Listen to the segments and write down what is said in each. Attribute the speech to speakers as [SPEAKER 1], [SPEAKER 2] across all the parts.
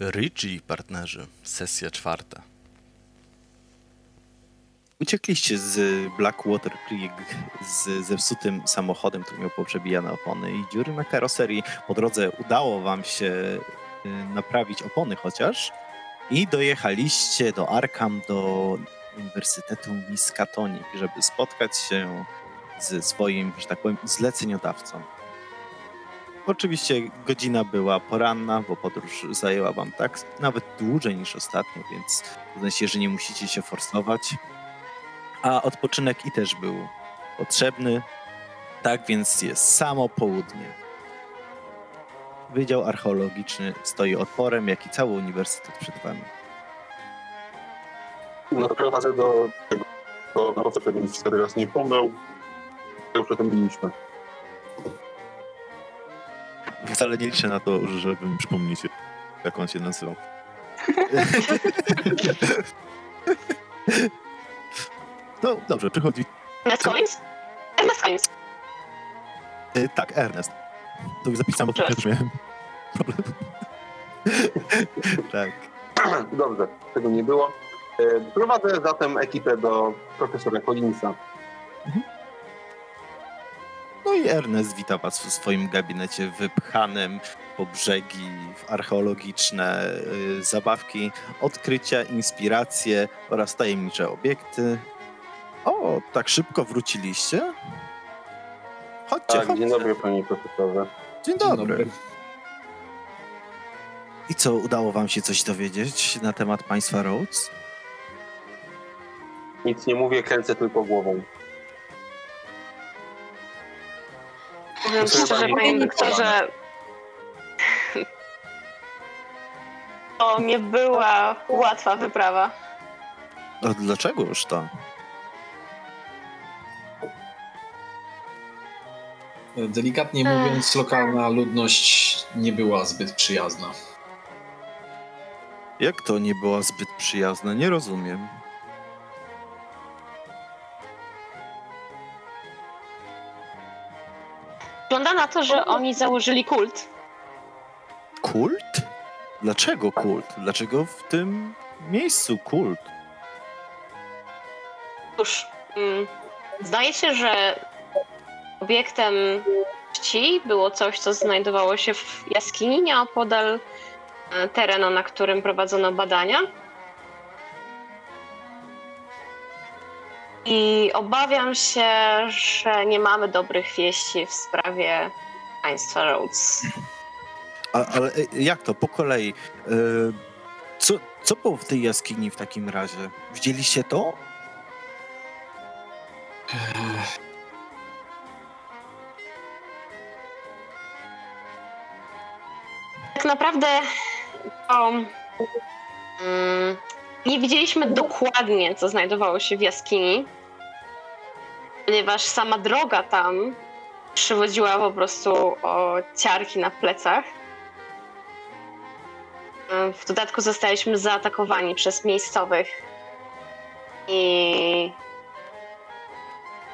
[SPEAKER 1] Richie, partnerzy, sesja czwarta.
[SPEAKER 2] Uciekliście z Blackwater Creek z zepsutym samochodem, który miał poprzebijane opony i dziury na karoserii. Po drodze udało wam się y, naprawić opony chociaż i dojechaliście do Arkham, do Uniwersytetu Miskatonic, żeby spotkać się ze swoim, że tak powiem, zleceniodawcą. Oczywiście godzina była poranna, bo podróż zajęła wam tak nawet dłużej niż ostatnio, więc w sensie, że nie musicie się forsować. A odpoczynek i też był potrzebny. Tak więc jest samo południe. Wydział Archeologiczny stoi odporem, jak i cały uniwersytet przed wami.
[SPEAKER 3] No, prowadzę do tego, żebym cztery razy nie pomył. Już o tym byliśmy.
[SPEAKER 2] Wcale nie liczę na to, żeby mi przypomnieć, jak on się nazywał. No dobrze, przychodzi.
[SPEAKER 4] Ernest Collins? Ernest Collins.
[SPEAKER 2] E, tak, Ernest. To już zapisałem, bo też miałem problem. tak.
[SPEAKER 3] Dobrze, tego nie było. E, Prowadzę zatem ekipę do profesora Collinsa.
[SPEAKER 2] No i Ernest wita was w swoim gabinecie wypchanym po brzegi w archeologiczne y, zabawki, odkrycia, inspiracje oraz tajemnicze obiekty. O, tak szybko wróciliście? Chodźcie,
[SPEAKER 3] Tak,
[SPEAKER 2] chodźcie.
[SPEAKER 3] dzień dobry panie profesorze.
[SPEAKER 2] Dzień dobry. I co, udało wam się coś dowiedzieć na temat państwa Rhodes?
[SPEAKER 3] Nic nie mówię, kręcę tylko głową.
[SPEAKER 4] Mówiąc
[SPEAKER 3] Proszę
[SPEAKER 4] szczerze,
[SPEAKER 3] pani,
[SPEAKER 4] panie
[SPEAKER 3] nie
[SPEAKER 4] doktorze, to nie była łatwa wyprawa.
[SPEAKER 2] A dlaczegoż to?
[SPEAKER 5] Delikatnie mówiąc, lokalna ludność nie była zbyt przyjazna.
[SPEAKER 2] Jak to nie była zbyt przyjazna? Nie rozumiem.
[SPEAKER 4] Wygląda na to, że oni założyli kult.
[SPEAKER 2] Kult? Dlaczego kult? Dlaczego w tym miejscu kult?
[SPEAKER 4] Cóż, mm, zdaje się, że obiektem czci było coś, co znajdowało się w jaskini nieopodal e, terenu, na którym prowadzono badania. I obawiam się, że nie mamy dobrych wieści w sprawie państwa Rhodes.
[SPEAKER 2] A, ale e, jak to? Po kolei. E, co, co było w tej jaskini w takim razie? Widzieliście to?
[SPEAKER 4] Tak naprawdę to, mm, nie widzieliśmy dokładnie, co znajdowało się w jaskini, ponieważ sama droga tam przywodziła po prostu o ciarki na plecach. W dodatku zostaliśmy zaatakowani przez miejscowych i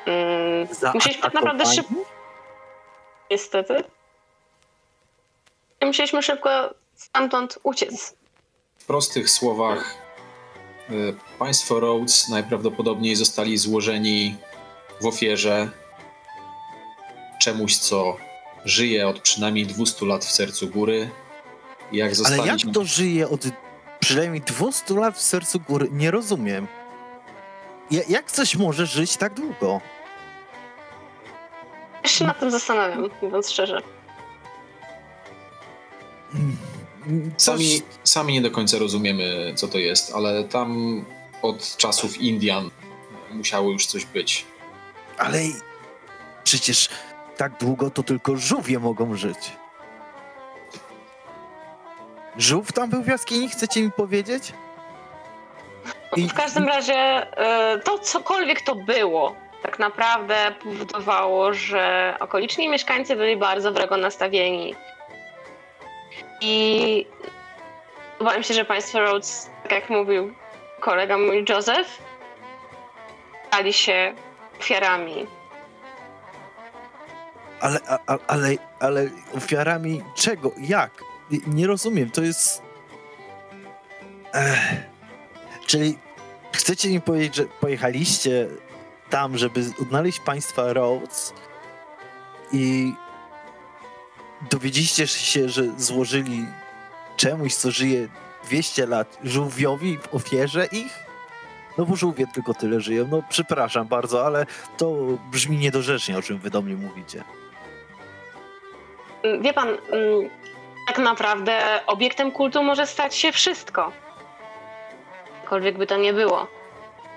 [SPEAKER 4] mm, musieliśmy tak naprawdę szybko niestety. I Musieliśmy szybko stamtąd uciec.
[SPEAKER 5] W prostych słowach, y, państwo Rhodes najprawdopodobniej zostali złożeni w ofierze czemuś, co żyje od przynajmniej 200 lat w sercu góry. I Jak
[SPEAKER 2] Ale
[SPEAKER 5] zostali...
[SPEAKER 2] jak to żyje od przynajmniej 200 lat w sercu góry? Nie rozumiem. Ja, jak coś może żyć tak długo?
[SPEAKER 4] Też się nad tym zastanawiam, mówiąc szczerze.
[SPEAKER 2] Coś...
[SPEAKER 5] Sami, sami nie do końca rozumiemy, co to jest, ale tam od czasów Indian musiało już coś być.
[SPEAKER 2] Ale przecież tak długo to tylko żółwie mogą żyć. Żółw tam był w jaskini, chcecie mi powiedzieć? I-
[SPEAKER 4] W każdym razie e, to cokolwiek to było, tak naprawdę powodowało, że okoliczni mieszkańcy byli bardzo wrogo nastawieni. I mi się, że państwo Rhodes, tak jak mówił kolega mój Joseph, stali się ofiarami.
[SPEAKER 2] Ale, a, ale, ale ofiarami czego? Jak? Nie- Nie rozumiem, to jest... Ech, czyli chcecie mi powiedzieć, że pojechaliście tam, żeby odnaleźć państwa Rhodes i dowiedzieliście się, że złożyli czemuś, co żyje 200 lat, żółwiowi w ofierze ich? No bo żółwie tylko tyle żyją. No przepraszam bardzo, ale to brzmi niedorzecznie, o czym wy do mnie mówicie.
[SPEAKER 4] Mm, Wie pan, mm, tak naprawdę obiektem kultu może stać się wszystko. Cokolwiek by to nie było.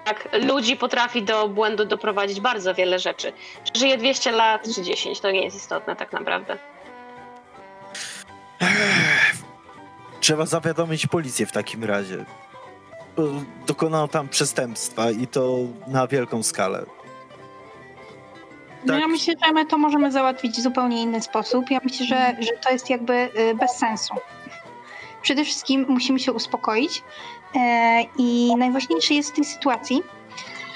[SPEAKER 4] Tak, ludzi potrafi do błędu doprowadzić bardzo wiele rzeczy. Czy żyje 200 lat, czy 10, to nie jest istotne tak naprawdę.
[SPEAKER 2] Trzeba zawiadomić policję w takim razie. Bo Dokonano tam przestępstwa i to na wielką skalę.
[SPEAKER 6] No
[SPEAKER 2] Tak.
[SPEAKER 6] ja myślę, że my to możemy załatwić w zupełnie inny sposób. Ja myślę, że, że to jest jakby y, bez sensu. Przede wszystkim musimy się uspokoić e, i najważniejsze jest w tej sytuacji,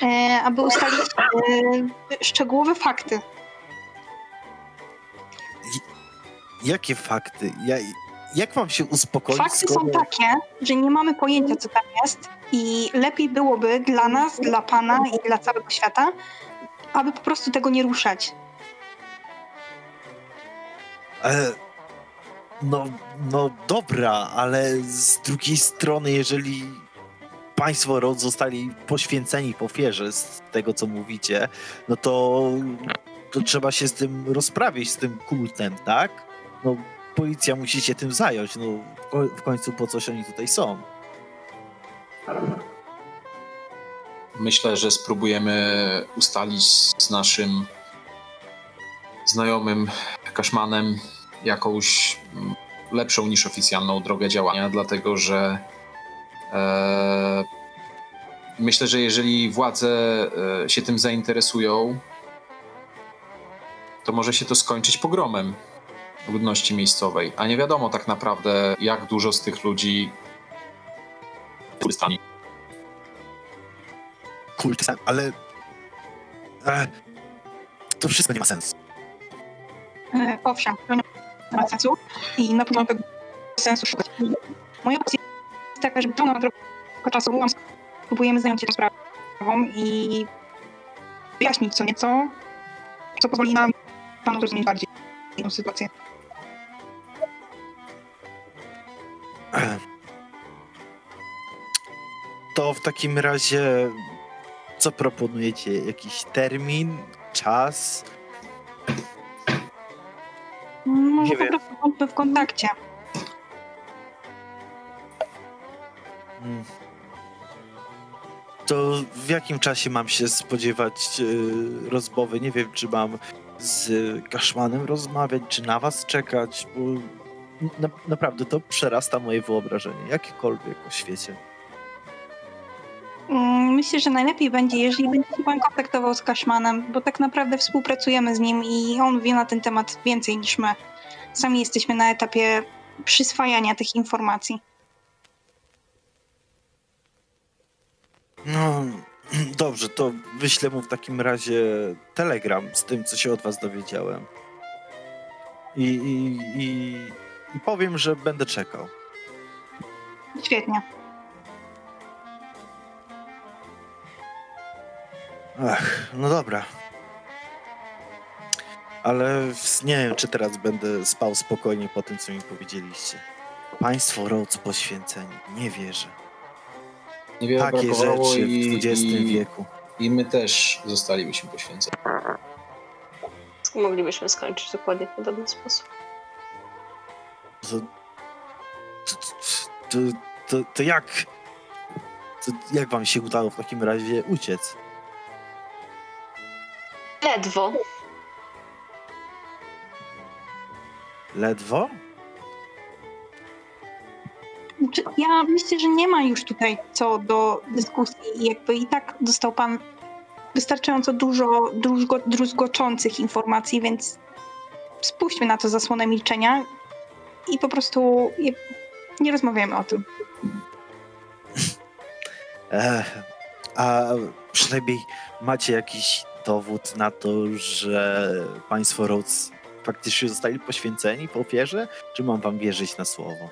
[SPEAKER 6] e, aby ustalić e, szczegółowe fakty.
[SPEAKER 2] Jakie fakty? Ja, jak mam się uspokoić?
[SPEAKER 6] Fakty
[SPEAKER 2] skoro...
[SPEAKER 6] są takie, że nie mamy pojęcia, co tam jest i lepiej byłoby dla nas, dla Pana i dla całego świata, aby po prostu tego nie ruszać.
[SPEAKER 2] E, no, no dobra, ale z drugiej strony, jeżeli państwo Rod zostali poświęceni w ofierze z tego, co mówicie, no to, to trzeba się z tym rozprawić, z tym kultem, tak? No, policja musi się tym zająć, no w ko- w końcu po coś oni tutaj są.
[SPEAKER 5] Myślę, że spróbujemy ustalić z naszym znajomym Kaszmanem jakąś lepszą niż oficjalną drogę działania, dlatego że e, myślę, że jeżeli władze e, się tym zainteresują, to może się to skończyć pogromem ludności miejscowej, a nie wiadomo tak naprawdę, jak dużo z tych ludzi turystami.
[SPEAKER 2] Kult, ale... E, to wszystko nie ma sensu.
[SPEAKER 6] E, Owszem, to nie ma sensu i na pewno tego sensu szukać. Moja opcja jest taka, że na trochę czasu próbujemy zająć się tą sprawą i wyjaśnić co nieco, co pozwoli nam panu zrozumieć bardziej tę sytuację.
[SPEAKER 2] To w takim razie co proponujecie? Jakiś termin, czas?
[SPEAKER 6] Może
[SPEAKER 2] Nie
[SPEAKER 6] po prostu w kontakcie.
[SPEAKER 2] Mm. To w jakim czasie mam się spodziewać e, rozmowy? Nie wiem, czy mam z Kaszmanem rozmawiać, czy na was czekać, bo na, naprawdę to przerasta moje wyobrażenie, jakiekolwiek o świecie.
[SPEAKER 6] Mm, Myślę, że najlepiej będzie, jeżeli będzie się pan kontaktował z Kaszmanem, bo tak naprawdę współpracujemy z nim i on wie na ten temat więcej niż my. Sami jesteśmy na etapie przyswajania tych informacji.
[SPEAKER 2] No, dobrze, to wyślę mu w takim razie telegram z tym, co się od was dowiedziałem. I, i, i, i powiem, że będę czekał.
[SPEAKER 6] Świetnie.
[SPEAKER 2] Ach, no dobra. Ale nie wiem, czy teraz będę spał spokojnie po tym, co mi powiedzieliście. Państwo Rhodes poświęceni. Nie wierzę.
[SPEAKER 5] Niewiele
[SPEAKER 2] Takie rzeczy
[SPEAKER 5] i,
[SPEAKER 2] w XX
[SPEAKER 5] i,
[SPEAKER 2] wieku.
[SPEAKER 5] i my też zostalibyśmy poświęceni.
[SPEAKER 4] Moglibyśmy skończyć dokładnie w podobny sposób.
[SPEAKER 2] To, to, to, to, to jak... To jak wam się udało w takim razie uciec?
[SPEAKER 4] Ledwo.
[SPEAKER 2] Ledwo?
[SPEAKER 6] Znaczy, ja myślę, że nie ma już tutaj co do dyskusji. Jakby i tak dostał pan wystarczająco dużo druzgo, druzgoczących informacji, więc spuśćmy na to zasłonę milczenia i po prostu je- nie rozmawiamy o tym.
[SPEAKER 2] A przynajmniej macie jakiś dowód na to, że państwo Rhodes faktycznie zostali poświęceni po ofierze? Czy mam wam wierzyć na słowo?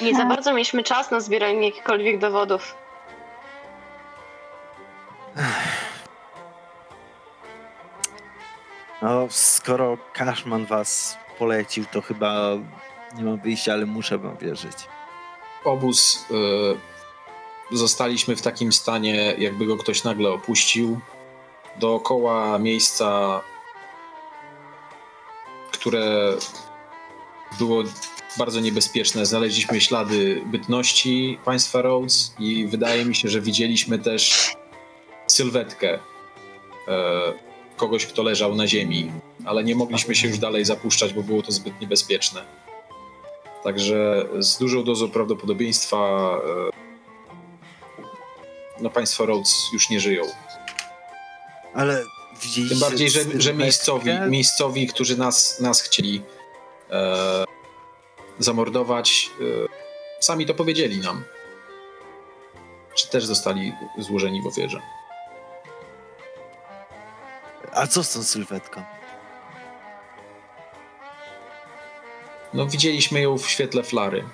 [SPEAKER 4] Nie za bardzo mieliśmy czas na zbieranie jakichkolwiek dowodów.
[SPEAKER 2] No, skoro Cashman was polecił, to chyba nie mam wyjścia, ale muszę wam wierzyć.
[SPEAKER 5] Obóz y, zostaliśmy w takim stanie, jakby go ktoś nagle opuścił. Dookoła miejsca, które było bardzo niebezpieczne, znaleźliśmy ślady bytności państwa Rhodes i wydaje mi się, że widzieliśmy też sylwetkę e, kogoś, kto leżał na ziemi, ale nie mogliśmy się już dalej zapuszczać, bo było to zbyt niebezpieczne. Także z dużą dozą prawdopodobieństwa e, no państwo Rhodes już nie żyją.
[SPEAKER 2] Ale widzieliście...
[SPEAKER 5] Tym bardziej, że, że miejscowi, miejscowi, którzy nas, nas chcieli e, zamordować, e, sami to powiedzieli nam. Czy też zostali złożeni w ofierze.
[SPEAKER 2] A co z tą sylwetką?
[SPEAKER 5] No widzieliśmy ją w świetle flary.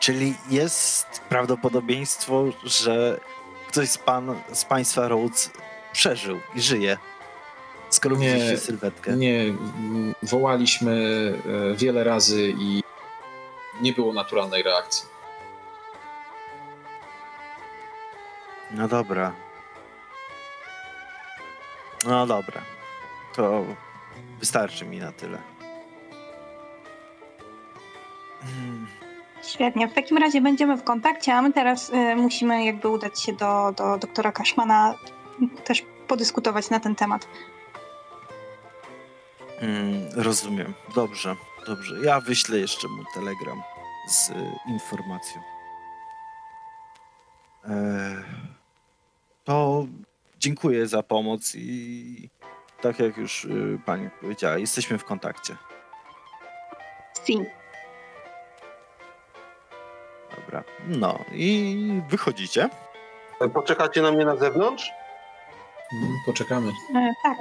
[SPEAKER 2] Czyli jest prawdopodobieństwo, że ktoś z, pan, z państwa Rhodes przeżył i żyje. Skoro
[SPEAKER 5] Nie,
[SPEAKER 2] widzieliście sylwetkę.
[SPEAKER 5] Nie, wołaliśmy e, wiele razy i nie było naturalnej reakcji.
[SPEAKER 2] No dobra. No dobra. To wystarczy mi na tyle. Hmm.
[SPEAKER 6] Świetnie. W takim razie będziemy w kontakcie, a my teraz y, musimy jakby udać się do, do doktora Kaszmana, też podyskutować na ten temat.
[SPEAKER 2] Mm, rozumiem. Dobrze, dobrze. Ja wyślę jeszcze mu telegram z y, informacją. E, to dziękuję za pomoc i tak jak już y, pani powiedziała, jesteśmy w kontakcie.
[SPEAKER 6] Si.
[SPEAKER 2] Dobra. No i wychodzicie.
[SPEAKER 3] Poczekacie na mnie na zewnątrz?
[SPEAKER 5] Mm, Poczekamy.
[SPEAKER 6] E, tak,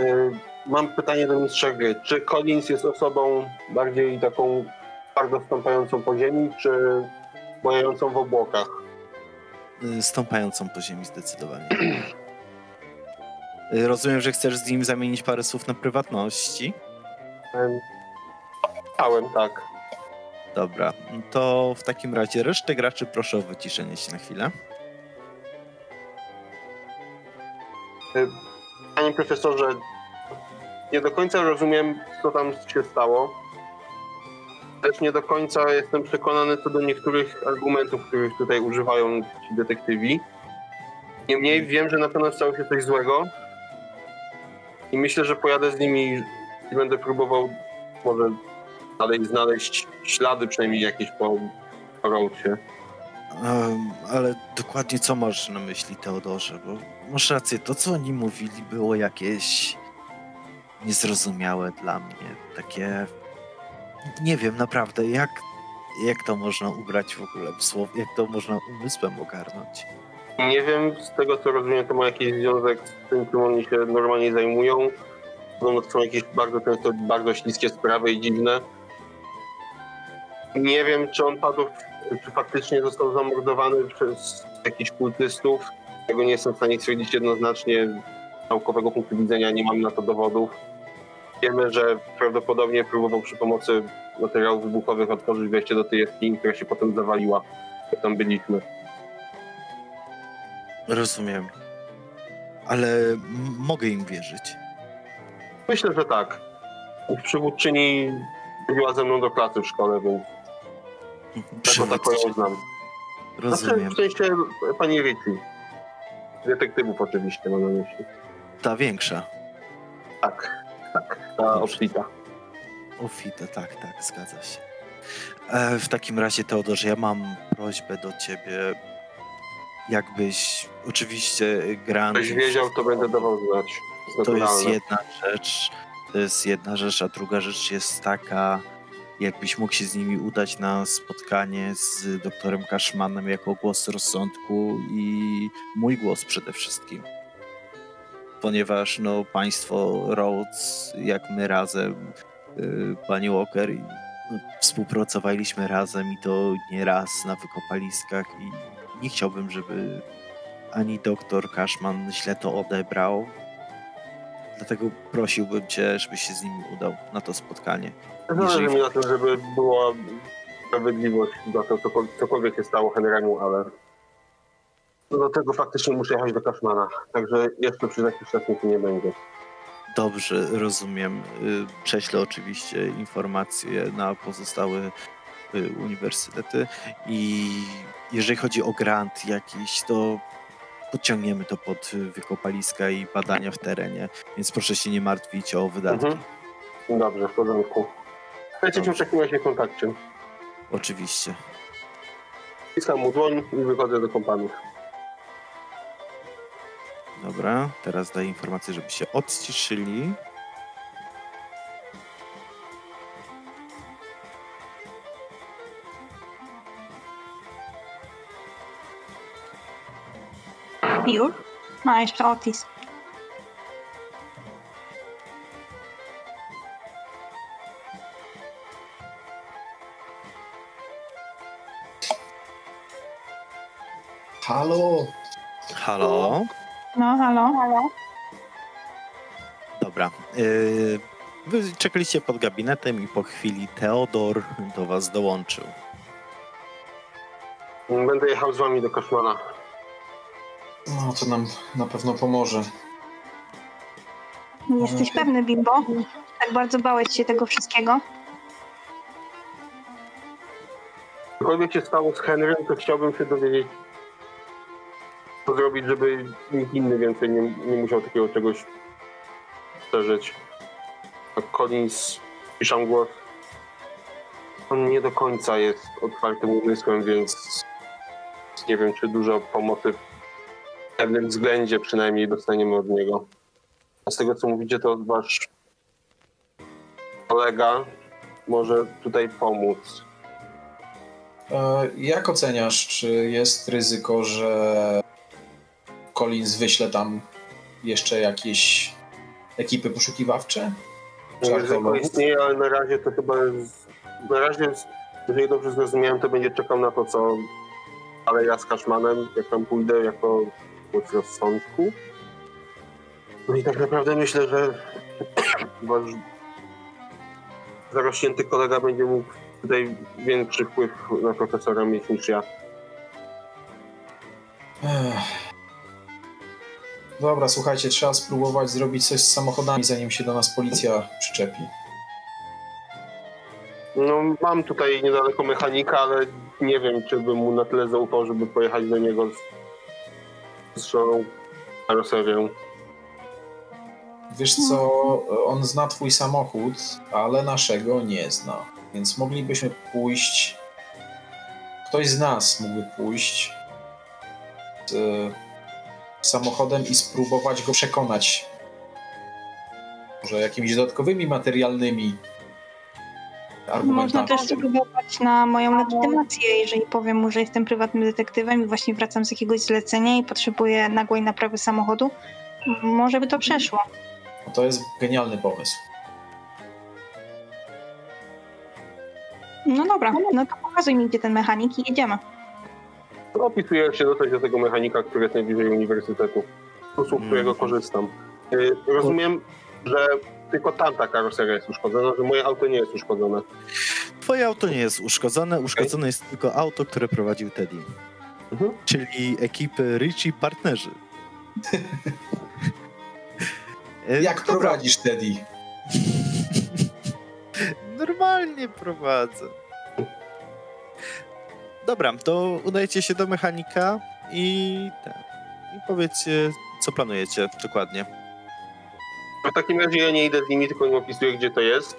[SPEAKER 3] Y, Mam pytanie do mistrza gry. Czy Collins jest osobą bardziej taką twardo stąpającą po ziemi, czy mającą w obłokach?
[SPEAKER 2] Y, Stąpającą po ziemi zdecydowanie. Y, Rozumiem, że chcesz z nim zamienić parę słów na prywatności.
[SPEAKER 3] Em, Chciałem, tak.
[SPEAKER 2] Dobra, to w takim razie resztę graczy proszę o wyciszenie się na chwilę.
[SPEAKER 3] Y, Panie profesorze, nie do końca rozumiem, co tam się stało. Też nie do końca jestem przekonany co do niektórych argumentów, których tutaj używają ci detektywi. Niemniej wiem, że na pewno stało się coś złego. I myślę, że pojadę z nimi i będę próbował może dalej znaleźć ślady przynajmniej jakieś po, po.
[SPEAKER 2] Em, ale dokładnie co masz na myśli, Teodorze? Bo masz rację, to co oni mówili było jakieś niezrozumiałe dla mnie. Takie. Nie wiem naprawdę, jak, jak to można ubrać w ogóle w słowo, jak to można umysłem ogarnąć.
[SPEAKER 3] Nie wiem, z tego co rozumiem, to ma jakiś związek z tym, czym oni się normalnie zajmują. No, to są jakieś bardzo często bardzo śliskie sprawy i dziwne. Nie wiem, czy on padł, czy faktycznie został zamordowany przez jakichś kultystów. Tego nie jestem w stanie stwierdzić jednoznacznie. Z naukowego punktu widzenia nie mam na to dowodów. Wiemy, że prawdopodobnie próbował przy pomocy materiałów wybuchowych otworzyć wejście do tej jaskini, która się potem zawaliła, jak tam byliśmy.
[SPEAKER 2] Rozumiem. Ale mogę im wierzyć.
[SPEAKER 3] Myślę, że tak. Przywódczyni chodziła ze mną do klasy w szkole, więc
[SPEAKER 2] Przywódcy.
[SPEAKER 3] ją znam.
[SPEAKER 2] Rozumiem.
[SPEAKER 3] Znaczy, w sensie pani Ritchie. Detektywów oczywiście mam na myśli.
[SPEAKER 2] Ta większa.
[SPEAKER 3] Tak, tak. Ta
[SPEAKER 2] Dobrze.
[SPEAKER 3] obfita.
[SPEAKER 2] Ofite, tak, tak, zgadza się. E, w takim razie, Teodorze, ja mam prośbę do ciebie. Jakbyś oczywiście grant.
[SPEAKER 3] Ktoś wiedział, to będę dawał znać. To
[SPEAKER 2] To jest jedna rzecz. To jest jedna rzecz, a druga rzecz jest taka, jakbyś mógł się z nimi udać na spotkanie z doktorem Kaszmanem jako głos rozsądku i mój głos przede wszystkim. Ponieważ no, państwo Rhodes, jak my razem, y, pani Walker. No, współpracowaliśmy razem i to nie raz na wykopaliskach i nie chciałbym, żeby ani doktor Cashman źle to odebrał. Dlatego prosiłbym cię, żebyś się z nim udał na to spotkanie.
[SPEAKER 3] Zależy
[SPEAKER 2] Jeżeli-
[SPEAKER 3] mi na tym, żeby była sprawiedliwość za to, cokol- cokolwiek się stało Henrymu, ale do tego faktycznie muszę jechać do Kaszmana. Także jeszcze przez jakiś czas nie będzie.
[SPEAKER 2] Dobrze, rozumiem. Y, Prześlę oczywiście informacje na pozostałe y, uniwersytety i jeżeli chodzi o grant jakiś, to podciągniemy to pod wykopaliska i badania w terenie, więc proszę się nie martwić o wydatki.
[SPEAKER 3] Mhm. Dobrze, w porządku. Chcecie w takim razie kontakcie.
[SPEAKER 2] Oczywiście.
[SPEAKER 3] Wciskam mu dłoń i wychodzę do kompanów.
[SPEAKER 2] Dobra, teraz daję informację, żeby się odciszyli.
[SPEAKER 6] Już? A, jeszcze Otis.
[SPEAKER 5] Halo?
[SPEAKER 2] Halo?
[SPEAKER 6] No, halo? halo.
[SPEAKER 2] Dobra. y, Wy czekaliście pod gabinetem i po chwili Teodor do was dołączył.
[SPEAKER 3] Będę jechał z wami do Kaszmana.
[SPEAKER 5] No, to nam na pewno pomoże.
[SPEAKER 6] Jesteś pewny, Bimbo? Tak bardzo bałeś się tego wszystkiego?
[SPEAKER 3] Cokolwiek się stało z Henrym, to chciałbym się dowiedzieć, zrobić, żeby nikt inny więcej nie, nie musiał takiego czegoś przeżyć. Collins, piszą głos, on nie do końca jest otwartym umysłem, więc nie wiem, czy dużo pomocy w pewnym względzie przynajmniej dostaniemy od niego. A z tego, co mówicie, to wasz kolega może tutaj pomóc.
[SPEAKER 5] E, Jak oceniasz, czy jest ryzyko, że Collins wyśle tam jeszcze jakieś ekipy poszukiwawcze? Czy
[SPEAKER 3] Ryzyko istnieje, ale na razie to chyba jest, na razie, jeżeli dobrze zrozumiałem, to będzie czekał na to, co ale ja z Kaszmanem, jak tam pójdę, jako głos rozsądku. No i tak naprawdę myślę, że wasz zarośnięty kolega będzie mógł tutaj większy wpływ na profesora mieć niż ja.
[SPEAKER 5] Ech. Dobra, słuchajcie, trzeba spróbować zrobić coś z samochodami, zanim się do nas policja przyczepi.
[SPEAKER 3] No, mam tutaj niedaleko mechanika, ale nie wiem, czy bym mu na tyle zaufał, żeby pojechać do niego z strzelą karoserią.
[SPEAKER 5] Wiesz co, on zna twój samochód, ale naszego nie zna. Więc moglibyśmy pójść. Ktoś z nas mógłby pójść z samochodem i spróbować go przekonać. Może jakimiś dodatkowymi materialnymi
[SPEAKER 6] Można
[SPEAKER 5] argumentami.
[SPEAKER 6] też spróbować na moją legitymację, jeżeli powiem mu, że jestem prywatnym detektywem i właśnie wracam z jakiegoś zlecenia i potrzebuję nagłej naprawy samochodu. Może by to przeszło.
[SPEAKER 5] To jest genialny pomysł.
[SPEAKER 6] No dobra, no to pokazuj mi, gdzie ten mechanik i jedziemy.
[SPEAKER 3] Opisuję, się dostać do tego mechanika, który jest najbliżej uniwersytetu. Z usług,
[SPEAKER 2] Mm.
[SPEAKER 3] którego korzystam. Y, Rozumiem, że tylko tamta karoseria jest uszkodzona, że moje auto nie jest uszkodzone.
[SPEAKER 2] Twoje auto nie jest uszkodzone, uszkodzone jest tylko auto, które prowadził Teddy.
[SPEAKER 3] Mhm.
[SPEAKER 2] Czyli ekipy Richie Partnerzy.
[SPEAKER 5] Jak prowadzisz, Teddy?
[SPEAKER 2] Normalnie prowadzę. Dobra, to udajcie się do mechanika i i powiedzcie, co planujecie dokładnie.
[SPEAKER 3] W takim razie ja nie idę z nimi, tylko im opisuję, gdzie to jest.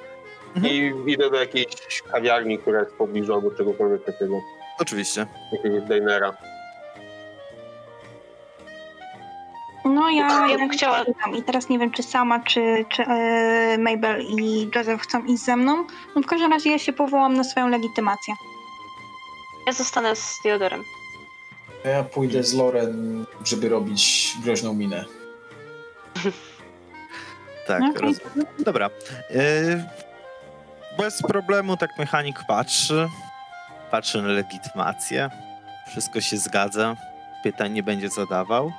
[SPEAKER 2] Mhm.
[SPEAKER 3] I idę do jakiejś kawiarni, która jest w pobliżu, albo czegokolwiek takiego.
[SPEAKER 2] Oczywiście.
[SPEAKER 3] Jakiegoś dinera.
[SPEAKER 6] No ja,
[SPEAKER 4] Ja
[SPEAKER 6] ja
[SPEAKER 4] bym chciała-
[SPEAKER 6] I teraz nie wiem, czy sama, czy, czy e, Mabel i Joseph chcą iść ze mną. No w każdym razie ja się powołam na swoją legitymację.
[SPEAKER 4] Ja zostanę z Theodorem.
[SPEAKER 5] Ja pójdę z Loren, żeby robić groźną minę.
[SPEAKER 2] Tak,
[SPEAKER 6] No,
[SPEAKER 2] rozumiem. Dobra. E, bez problemu tak mechanik patrzy. Patrzy na legitymację. Wszystko się zgadza. Pytań nie będzie zadawał.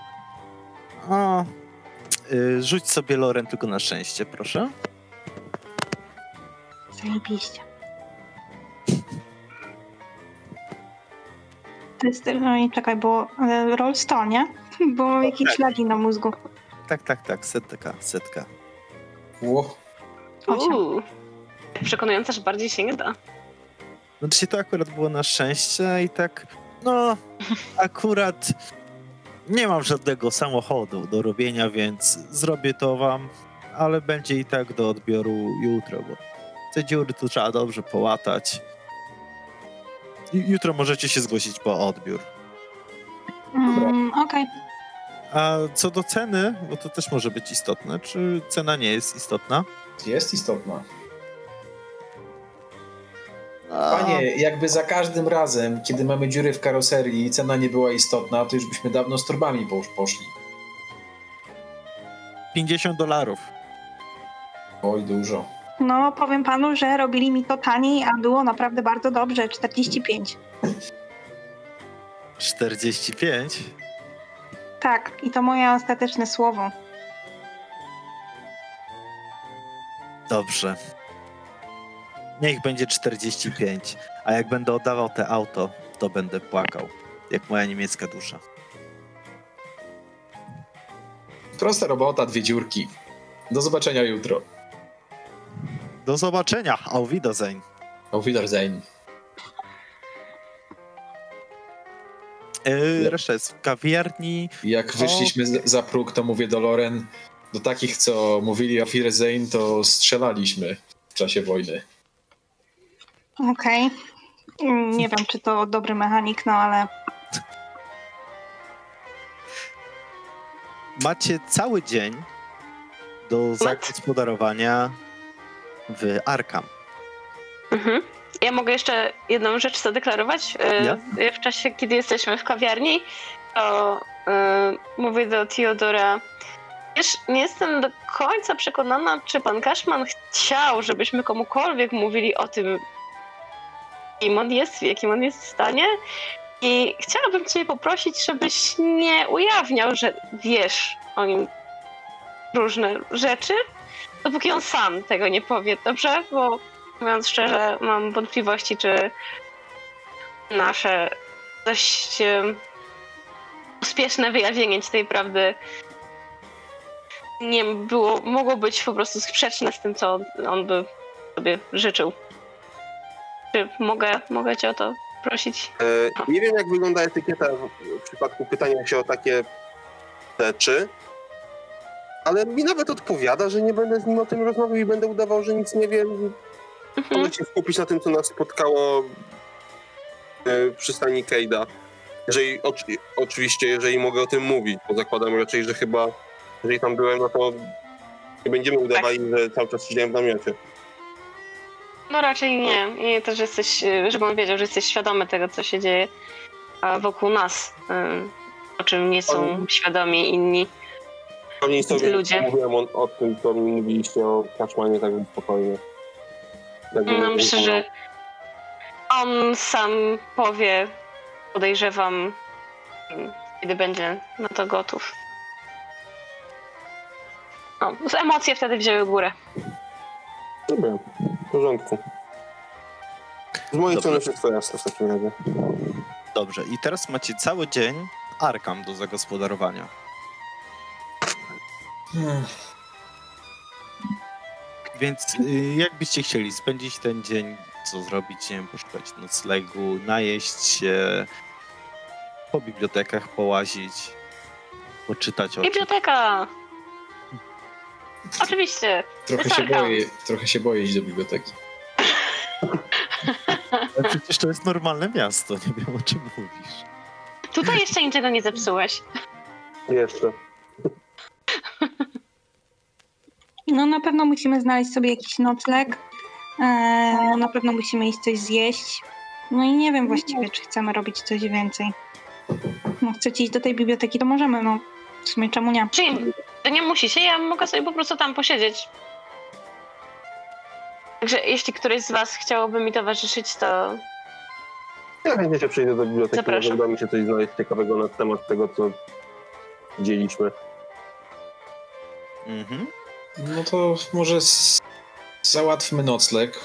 [SPEAKER 2] O, y, rzuć sobie Loren tylko na szczęście, proszę.
[SPEAKER 6] Zajebiście. Jest, no i czekaj, bo e, roll 100, nie? Bo mam jakieś
[SPEAKER 2] tak.
[SPEAKER 6] ślagi na mózgu.
[SPEAKER 2] Tak, tak, tak, setka, setka.
[SPEAKER 5] Ło.
[SPEAKER 4] Uuu. Przekonujące, że bardziej się nie da.
[SPEAKER 2] Znaczy to akurat było na szczęście i tak, no, akurat nie mam żadnego samochodu do robienia, więc zrobię to wam, ale będzie i tak do odbioru jutro, bo te dziury tu trzeba dobrze połatać. Ju- Jutro możecie się zgłosić po odbiór.
[SPEAKER 6] Mm, Okej.
[SPEAKER 2] A co do ceny, bo to też może być istotne, czy cena nie jest istotna?
[SPEAKER 5] jest istotna. Panie, jakby za każdym razem, kiedy mamy dziury w karoserii i cena nie była istotna, to już byśmy dawno z torbami posz- poszli.
[SPEAKER 2] 50 dolarów.
[SPEAKER 5] Oj, dużo.
[SPEAKER 6] No, powiem panu, że robili mi to taniej, a było naprawdę bardzo dobrze. 45.
[SPEAKER 2] 45?
[SPEAKER 6] Tak, i to moje ostateczne słowo.
[SPEAKER 2] Dobrze. Niech będzie 45, a jak będę oddawał te auto, to będę płakał, jak moja niemiecka dusza.
[SPEAKER 5] Prosta robota, dwie dziurki. Do zobaczenia jutro.
[SPEAKER 2] Do zobaczenia, auf Wiedersehen.
[SPEAKER 5] Auf Wiedersehen.
[SPEAKER 2] Yy, reszta jest w kawiarni.
[SPEAKER 5] Jak wyszliśmy za próg, to mówię do Loren, do takich, co mówili Auf Wiedersehen, to strzelaliśmy w czasie wojny.
[SPEAKER 6] Okej. Mm, Nie wiem, czy to dobry mechanik, no ale
[SPEAKER 2] Macie cały dzień do zagospodarowania w Arkham.
[SPEAKER 4] Mhm. Ja mogę jeszcze jedną rzecz zadeklarować. E, W czasie, kiedy jesteśmy w kawiarni, to e, mówię do Teodora. Wiesz, nie jestem do końca przekonana, czy pan Kaszman chciał, żebyśmy komukolwiek mówili o tym, kim on jest, w jakim on jest stanie. I chciałabym cię poprosić, żebyś nie ujawniał, że wiesz o nim różne rzeczy, dopóki on sam tego nie powie, dobrze? Bo mówiąc szczerze, mam wątpliwości, czy nasze dość uspieszne wyjawienie tej prawdy nie było, mogło być po prostu sprzeczne z tym, co on, on by sobie życzył. Czy mogę, mogę cię o to prosić?
[SPEAKER 3] E, nie wiem, jak wygląda etykieta w przypadku pytania się o takie rzeczy, ale mi nawet odpowiada, że nie będę z nim o tym rozmawiał i będę udawał, że nic nie wiem.
[SPEAKER 4] Mhm.
[SPEAKER 3] Mogę się skupić na tym, co nas spotkało e, przy stani Kejda. Jeżeli, oczy, oczywiście, jeżeli mogę o tym mówić, bo zakładam raczej, że chyba, jeżeli tam byłem, no to nie będziemy udawali, że cały czas siedziałem w namiocie.
[SPEAKER 4] No raczej nie. I też jesteś, y, żeby on wiedział, że jesteś świadomy tego, co się dzieje a wokół nas. y, O czym nie są świadomi inni.
[SPEAKER 3] Pewnie sobie
[SPEAKER 4] Ludzie.
[SPEAKER 3] mówiłem o, o tym, co mi mówiliście o Kaczmanie, tak spokojnie. Tak
[SPEAKER 4] No, myślę, że on sam powie, podejrzewam, kiedy będzie na to gotów. No, emocje wtedy wzięły górę.
[SPEAKER 3] Dobra, w porządku. Z mojej strony wszystko jasne w takim razie.
[SPEAKER 2] Dobrze, i teraz macie cały dzień Arkham do zagospodarowania. Więc y, jak byście chcieli spędzić ten dzień, co zrobić, nie wiem, poszukać noclegu, najeść się, po bibliotekach połazić, poczytać o.
[SPEAKER 4] Biblioteka! Oczywiście.
[SPEAKER 5] Trochę się, boję, trochę się boję iść do biblioteki.
[SPEAKER 2] Ale przecież to jest normalne miasto, nie wiem o czym mówisz.
[SPEAKER 4] Tutaj jeszcze niczego nie zepsułeś.
[SPEAKER 3] Jeszcze.
[SPEAKER 6] No na pewno musimy znaleźć sobie jakiś nocleg. Eee, na pewno musimy iść coś zjeść. No i nie wiem właściwie, czy chcemy robić coś więcej. No chcecie iść do tej biblioteki, to możemy, no. W sumie czemu nie?
[SPEAKER 4] Czyli to nie musicie, ja mogę sobie po prostu tam posiedzieć. Także jeśli któryś z was chciałoby mi towarzyszyć, to
[SPEAKER 3] Ja chętnie się przyjdę do biblioteki, może
[SPEAKER 4] Zapraszam.
[SPEAKER 3] uda mi się coś znaleźć ciekawego na temat tego, co widzieliśmy.
[SPEAKER 2] Mhm.
[SPEAKER 5] No to może załatwmy nocleg.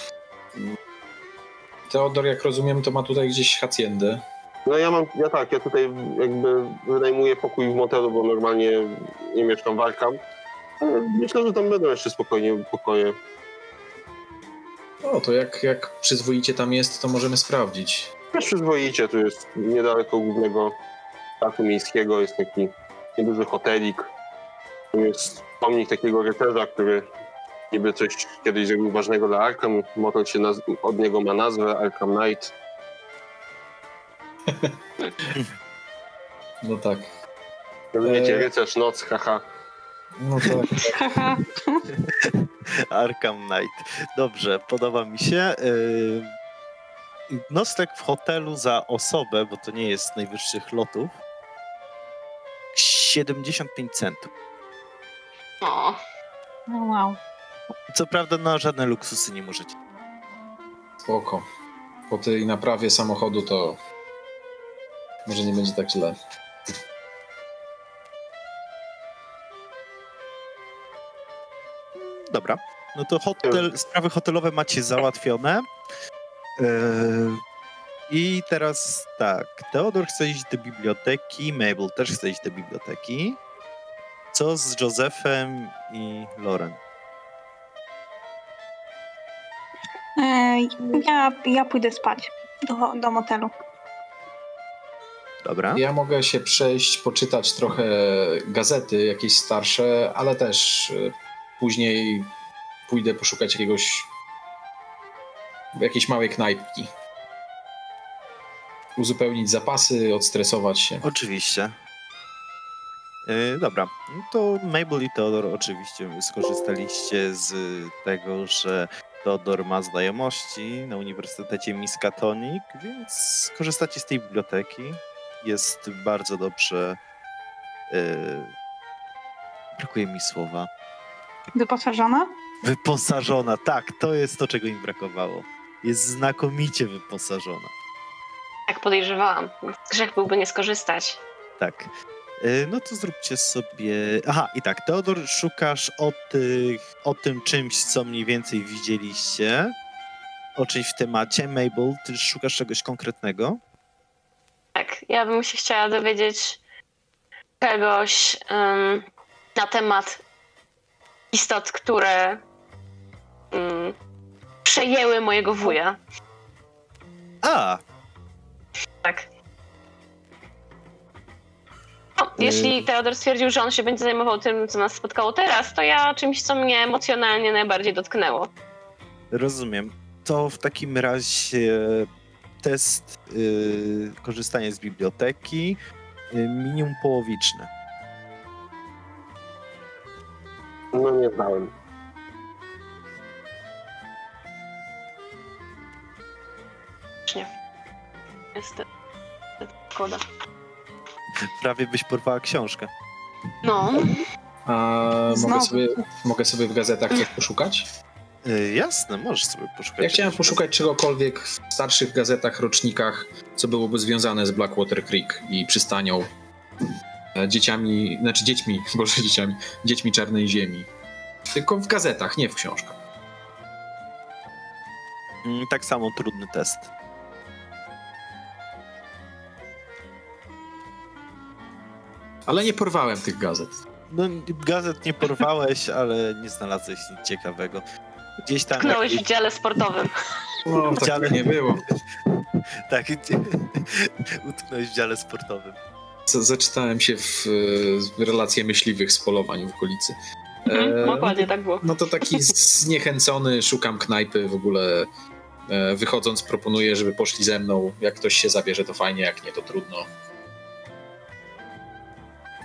[SPEAKER 5] Teodor, jak rozumiem, to ma tutaj gdzieś haciendę.
[SPEAKER 3] No ja mam, ja tak, ja tutaj jakby wynajmuję pokój w motelu, bo normalnie nie mieszkam w Arkham. Ale myślę, że tam będą jeszcze spokojnie pokoje.
[SPEAKER 5] O, to jak, jak przyzwoicie tam jest, to możemy sprawdzić.
[SPEAKER 3] Też przyzwoicie, tu jest niedaleko głównego parku miejskiego, jest taki nieduży hotelik. Jest pomnik takiego rycerza, który niby coś kiedyś zrobił ważnego dla Arkham. Motel się naz- od niego ma nazwę, Arkham Knight.
[SPEAKER 5] No tak.
[SPEAKER 3] Rozumiecie, rycerz, noc, haha.
[SPEAKER 5] No tak.
[SPEAKER 6] Haha.
[SPEAKER 2] Arkham Knight. Dobrze, podoba mi się. Yy, Nocleg w hotelu za osobę, bo to nie jest z najwyższych lotów. 75 centów.
[SPEAKER 4] O,
[SPEAKER 6] No wow.
[SPEAKER 2] Co prawda na żadne luksusy nie możecie.
[SPEAKER 5] Spoko. Po tej naprawie samochodu to może nie będzie tak źle.
[SPEAKER 2] Dobra. No to hotel, sprawy hotelowe macie załatwione. Yy, I teraz tak, Teodor chce iść do biblioteki, Mabel też chce iść do biblioteki. Co z Josephem i Loren?
[SPEAKER 6] E, ja, ja pójdę spać do, do motelu.
[SPEAKER 2] Dobra.
[SPEAKER 5] Ja mogę się przejść, poczytać trochę gazety, jakieś starsze, ale też y, później pójdę poszukać jakiegoś jakiejś małej knajpki. Uzupełnić zapasy, odstresować się.
[SPEAKER 2] Oczywiście. Yy, dobra, no to Mabel i Teodor oczywiście skorzystaliście z tego, że Teodor ma znajomości na Uniwersytecie Miskatonic, więc skorzystacie z tej biblioteki. Jest bardzo dobrze. Yy, brakuje mi słowa.
[SPEAKER 6] Wyposażona?
[SPEAKER 2] Wyposażona, tak, to jest to, czego im brakowało. Jest znakomicie wyposażona.
[SPEAKER 4] jak podejrzewałam. Grzech byłby nie skorzystać.
[SPEAKER 2] Tak. Y, No to zróbcie sobie. Aha, i tak, Teodor, szukasz o, tych, o tym czymś, co mniej więcej widzieliście. O czymś w temacie. Mabel, ty szukasz czegoś konkretnego?
[SPEAKER 4] Tak, ja bym się chciała dowiedzieć czegoś em, na temat istot, które em, przejęły mojego wuja.
[SPEAKER 2] A,
[SPEAKER 4] Tak. Jeśli Teodor stwierdził, że on się będzie zajmował tym, co nas spotkało teraz, to ja czymś, co mnie emocjonalnie najbardziej dotknęło.
[SPEAKER 2] rozumiem. To w takim razie test y, korzystania z biblioteki y, minimum połowiczne.
[SPEAKER 3] No nie znałem.
[SPEAKER 4] Nie. Jest szkoda.
[SPEAKER 2] Prawie byś porwała książkę.
[SPEAKER 4] No,
[SPEAKER 5] A mogę sobie, mogę sobie w gazetach coś poszukać?
[SPEAKER 2] Y, jasne, możesz sobie poszukać.
[SPEAKER 5] Ja chciałem poszukać czegokolwiek w starszych gazetach, rocznikach, co byłoby związane z Blackwater Creek i przystanią. e, Dzieciami, znaczy dziećmi, boże dzieciami, dziećmi czarnej ziemi. Tylko w gazetach, nie w książkach.
[SPEAKER 2] Mm, Tak samo trudny test.
[SPEAKER 5] Ale nie porwałem tych gazet.
[SPEAKER 2] No, gazet nie porwałeś, ale nie znalazłeś nic ciekawego. Gdzieś tam.
[SPEAKER 4] tknąłeś w
[SPEAKER 2] jakieś-
[SPEAKER 4] dziale sportowym.
[SPEAKER 5] No, tak
[SPEAKER 2] Wcale.
[SPEAKER 5] nie było.
[SPEAKER 2] Tak, utknąłeś w dziale sportowym.
[SPEAKER 5] Z- Zaczytałem się w e, relacje myśliwych z polowań w okolicy.
[SPEAKER 4] Mhm,
[SPEAKER 5] E,
[SPEAKER 4] dokładnie tak było.
[SPEAKER 5] No to taki zniechęcony, szukam knajpy w ogóle. E, Wychodząc proponuję, żeby poszli ze mną. Jak ktoś się zabierze, to fajnie, jak nie, to trudno.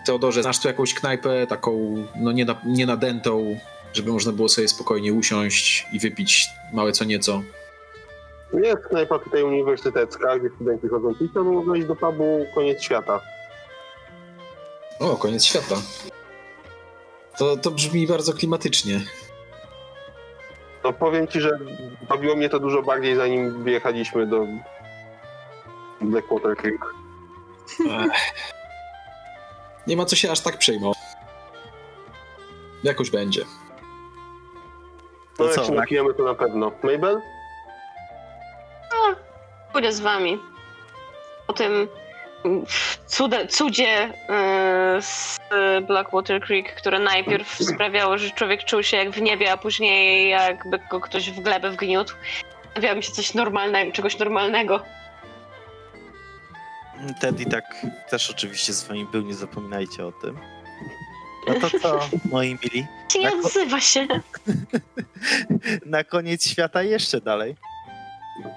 [SPEAKER 5] Teodorze, znasz tu jakąś knajpę taką, no nie, na, nie nadętą, żeby można było sobie spokojnie usiąść i wypić małe co nieco?
[SPEAKER 3] Jest knajpa tutaj uniwersytecka, gdzie studenci chodzą pić, albo można iść do pubu koniec świata.
[SPEAKER 5] O, koniec świata. To, to brzmi bardzo klimatycznie.
[SPEAKER 3] No powiem ci, że bawiło mnie to dużo bardziej zanim wyjechaliśmy do Blackwater Creek.
[SPEAKER 5] Ech. Nie ma co się aż tak przejmować. Jakoś będzie.
[SPEAKER 3] No
[SPEAKER 2] To
[SPEAKER 3] jak
[SPEAKER 2] co,
[SPEAKER 3] się
[SPEAKER 2] tak?
[SPEAKER 3] napijemy to na pewno. Mabel?
[SPEAKER 4] Pójdę z wami. Po tym mm, cude, cudzie yy, z Blackwater Creek, które najpierw sprawiało, że człowiek czuł się jak w niebie, a później jakby go ktoś w glebę wgniótł. Stawiało mi się coś normalnego, czegoś normalnego.
[SPEAKER 2] Teddy tak też oczywiście z wami był, nie zapominajcie o tym. No to co, moi mili?
[SPEAKER 4] Nie
[SPEAKER 2] bo-
[SPEAKER 4] odzywa się.
[SPEAKER 2] Na koniec świata jeszcze dalej.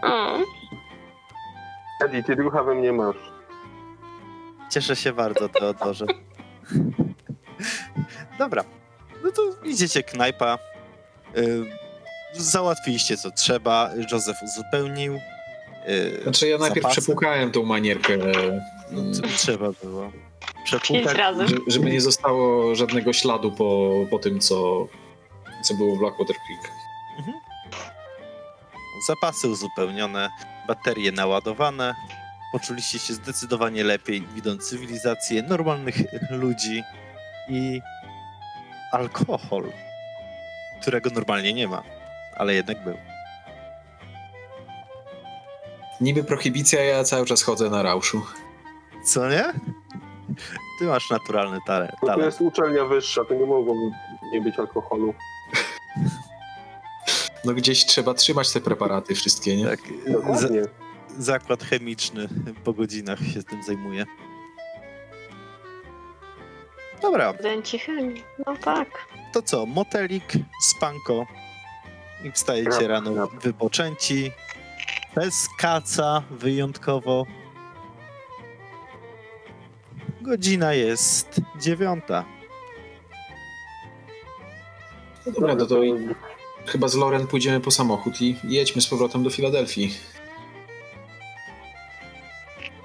[SPEAKER 4] Mm.
[SPEAKER 3] Eddie, ty ducha we mnie masz.
[SPEAKER 2] Cieszę się bardzo, Teodorze. Dobra, no to idziecie knajpa. Załatwiliście co trzeba. Józef uzupełnił. Y,
[SPEAKER 5] Znaczy ja najpierw
[SPEAKER 2] zapasy.
[SPEAKER 5] przepłukałem tą manierkę,
[SPEAKER 2] co trzeba było. Przepłukać.
[SPEAKER 5] żeby nie zostało żadnego śladu po, po tym, co, co było w Blackwater Creek.
[SPEAKER 2] Zapasy uzupełnione, baterie naładowane. Poczuliście się zdecydowanie lepiej, widząc cywilizację, normalnych ludzi i alkohol, którego normalnie nie ma, ale jednak był.
[SPEAKER 5] Niby prohibicja, ja cały czas chodzę na rauszu.
[SPEAKER 2] Co nie? Ty masz naturalny talent.
[SPEAKER 3] No to
[SPEAKER 2] talent.
[SPEAKER 3] jest uczelnia wyższa, to nie mogło nie być alkoholu.
[SPEAKER 5] No gdzieś trzeba trzymać te preparaty wszystkie, nie?
[SPEAKER 2] Tak,
[SPEAKER 3] Dokładnie.
[SPEAKER 2] zakład chemiczny po godzinach się tym zajmuje. Dobra,
[SPEAKER 4] Studenci chemii. No tak.
[SPEAKER 2] to co? Motelik, spanko i wstajecie rano wypoczęci. Bez kaca wyjątkowo. Godzina jest dziewiąta.
[SPEAKER 5] No dobra, no to chyba z Loren pójdziemy po samochód i jedźmy z powrotem do Filadelfii.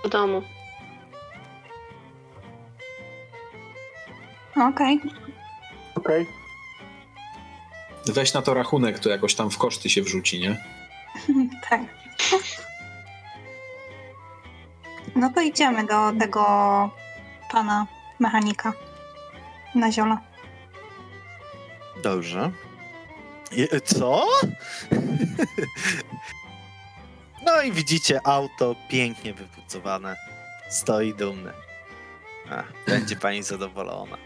[SPEAKER 4] Do domu.
[SPEAKER 6] Okej.
[SPEAKER 3] Okej.
[SPEAKER 5] Weź na to rachunek, to jakoś tam w koszty się wrzuci, nie?
[SPEAKER 6] tak. No to idziemy do tego pana mechanika na ziola.
[SPEAKER 2] Dobrze. Je, co? no i widzicie auto pięknie wypucowane. Stoi dumne. Ach, będzie pani zadowolona.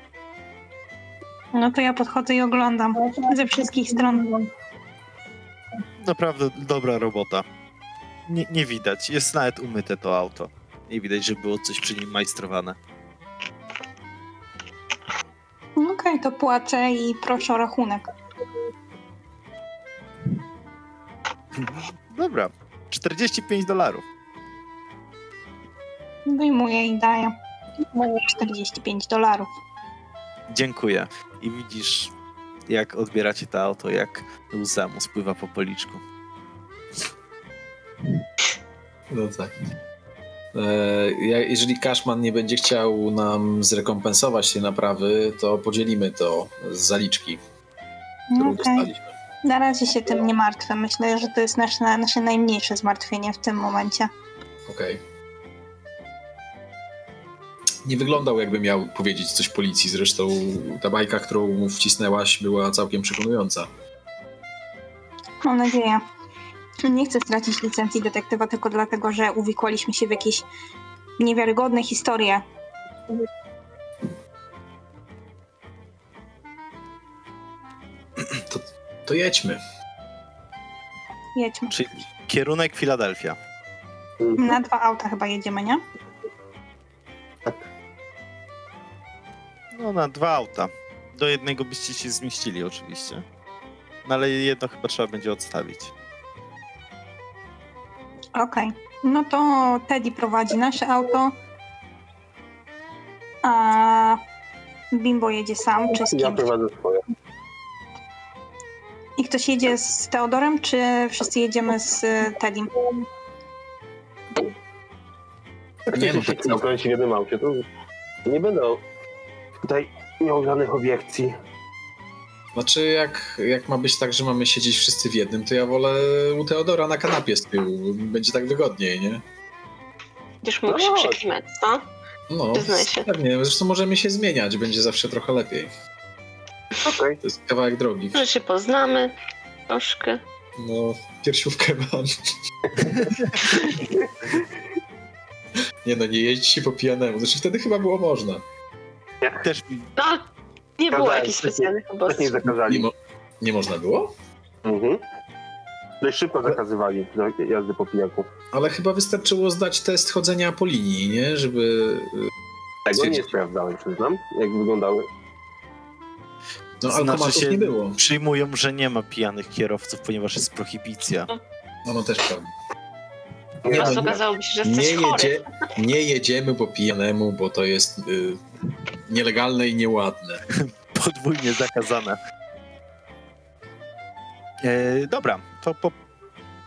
[SPEAKER 6] No to ja podchodzę i oglądam ze wszystkich stron.
[SPEAKER 2] Naprawdę dobra robota. Nie, nie widać. Jest nawet umyte to auto. Nie widać, że było coś przy nim majstrowane.
[SPEAKER 6] Okej, to płacę i proszę o rachunek.
[SPEAKER 2] Dobra. 45 dolarów.
[SPEAKER 6] Wyjmuję i daję. 45 dolarów.
[SPEAKER 2] Dziękuję. I widzisz, jak odbieracie to auto, jak łza mu spływa po policzku.
[SPEAKER 5] No tak. E, jeżeli Cashman nie będzie chciał nam zrekompensować tej naprawy, to podzielimy to z zaliczki, którą
[SPEAKER 6] Okej.
[SPEAKER 5] dostaliśmy.
[SPEAKER 6] Na razie się tym nie martwię. Myślę, że to jest nasze, nasze najmniejsze zmartwienie w tym momencie.
[SPEAKER 5] Okej. Nie wyglądał, jakby miał powiedzieć coś policji. Zresztą ta bajka, którą mu wcisnęłaś, była całkiem przekonująca.
[SPEAKER 6] Mam nadzieję. Nie chcę stracić licencji detektywa tylko dlatego, że uwikłaliśmy się w jakieś niewiarygodne historie.
[SPEAKER 5] To jedźmy.
[SPEAKER 6] Jedźmy.
[SPEAKER 2] Czyli kierunek Filadelfia.
[SPEAKER 6] Na dwa auta chyba jedziemy, nie?
[SPEAKER 2] No na dwa auta. Do jednego byście się zmieścili oczywiście. No ale jedno chyba trzeba będzie odstawić.
[SPEAKER 6] Okej. No to Teddy prowadzi nasze auto. A Bimbo jedzie sam, czy z
[SPEAKER 3] Ja
[SPEAKER 6] kimś?
[SPEAKER 3] prowadzę swoje.
[SPEAKER 6] I ktoś jedzie z Teodorem, czy wszyscy jedziemy z y, Teddym?
[SPEAKER 3] Jak
[SPEAKER 5] Nie,
[SPEAKER 3] nie,
[SPEAKER 5] no
[SPEAKER 3] się
[SPEAKER 5] tak samo.
[SPEAKER 3] kręci w jednym aucie, to nie będę tutaj miał żadnych obiekcji.
[SPEAKER 5] Znaczy, jak, jak ma być tak, że mamy siedzieć wszyscy w jednym, to ja wolę u Teodora na kanapie z tyłu. Będzie tak wygodniej, nie?
[SPEAKER 4] Będziesz mógł
[SPEAKER 3] No
[SPEAKER 4] się
[SPEAKER 3] chodź.
[SPEAKER 4] przeklimać, co?
[SPEAKER 5] No,
[SPEAKER 4] się.
[SPEAKER 5] pewnie. Zresztą możemy się zmieniać, będzie zawsze trochę lepiej.
[SPEAKER 3] Okej.
[SPEAKER 5] To jest kawałek drogi.
[SPEAKER 4] Może się poznamy troszkę.
[SPEAKER 5] No, piersiówkę mam. nie no, nie jeźdź po pijanemu. Znaczy wtedy chyba było można.
[SPEAKER 2] Też
[SPEAKER 4] No, nie było
[SPEAKER 3] Kazałem,
[SPEAKER 4] jakichś specjalnych obostrzeń.
[SPEAKER 5] Nie,
[SPEAKER 3] zakazali.
[SPEAKER 5] mo- nie można było?
[SPEAKER 3] Mhm. Dość szybko zakazywali do jazdy po pijaku.
[SPEAKER 5] Ale chyba wystarczyło zdać test chodzenia po linii, nie? Żeby... y,
[SPEAKER 3] Tego nie sprawdzałem, przyznam, jak wyglądały.
[SPEAKER 5] No,
[SPEAKER 2] Znaczy
[SPEAKER 5] alkomatów
[SPEAKER 2] się-
[SPEAKER 5] nie było.
[SPEAKER 2] przyjmują, że nie ma pijanych kierowców, ponieważ jest prohibicja.
[SPEAKER 5] No, no też prawda.
[SPEAKER 3] Nie,
[SPEAKER 5] Nie,
[SPEAKER 4] Teraz
[SPEAKER 5] no,
[SPEAKER 4] okazałoby się, że
[SPEAKER 5] Nie,
[SPEAKER 4] jesteś chory.
[SPEAKER 5] jedzie, nie jedziemy po pijanemu, bo to jest y, nielegalne i nieładne.
[SPEAKER 2] Podwójnie zakazane. E, dobra, to po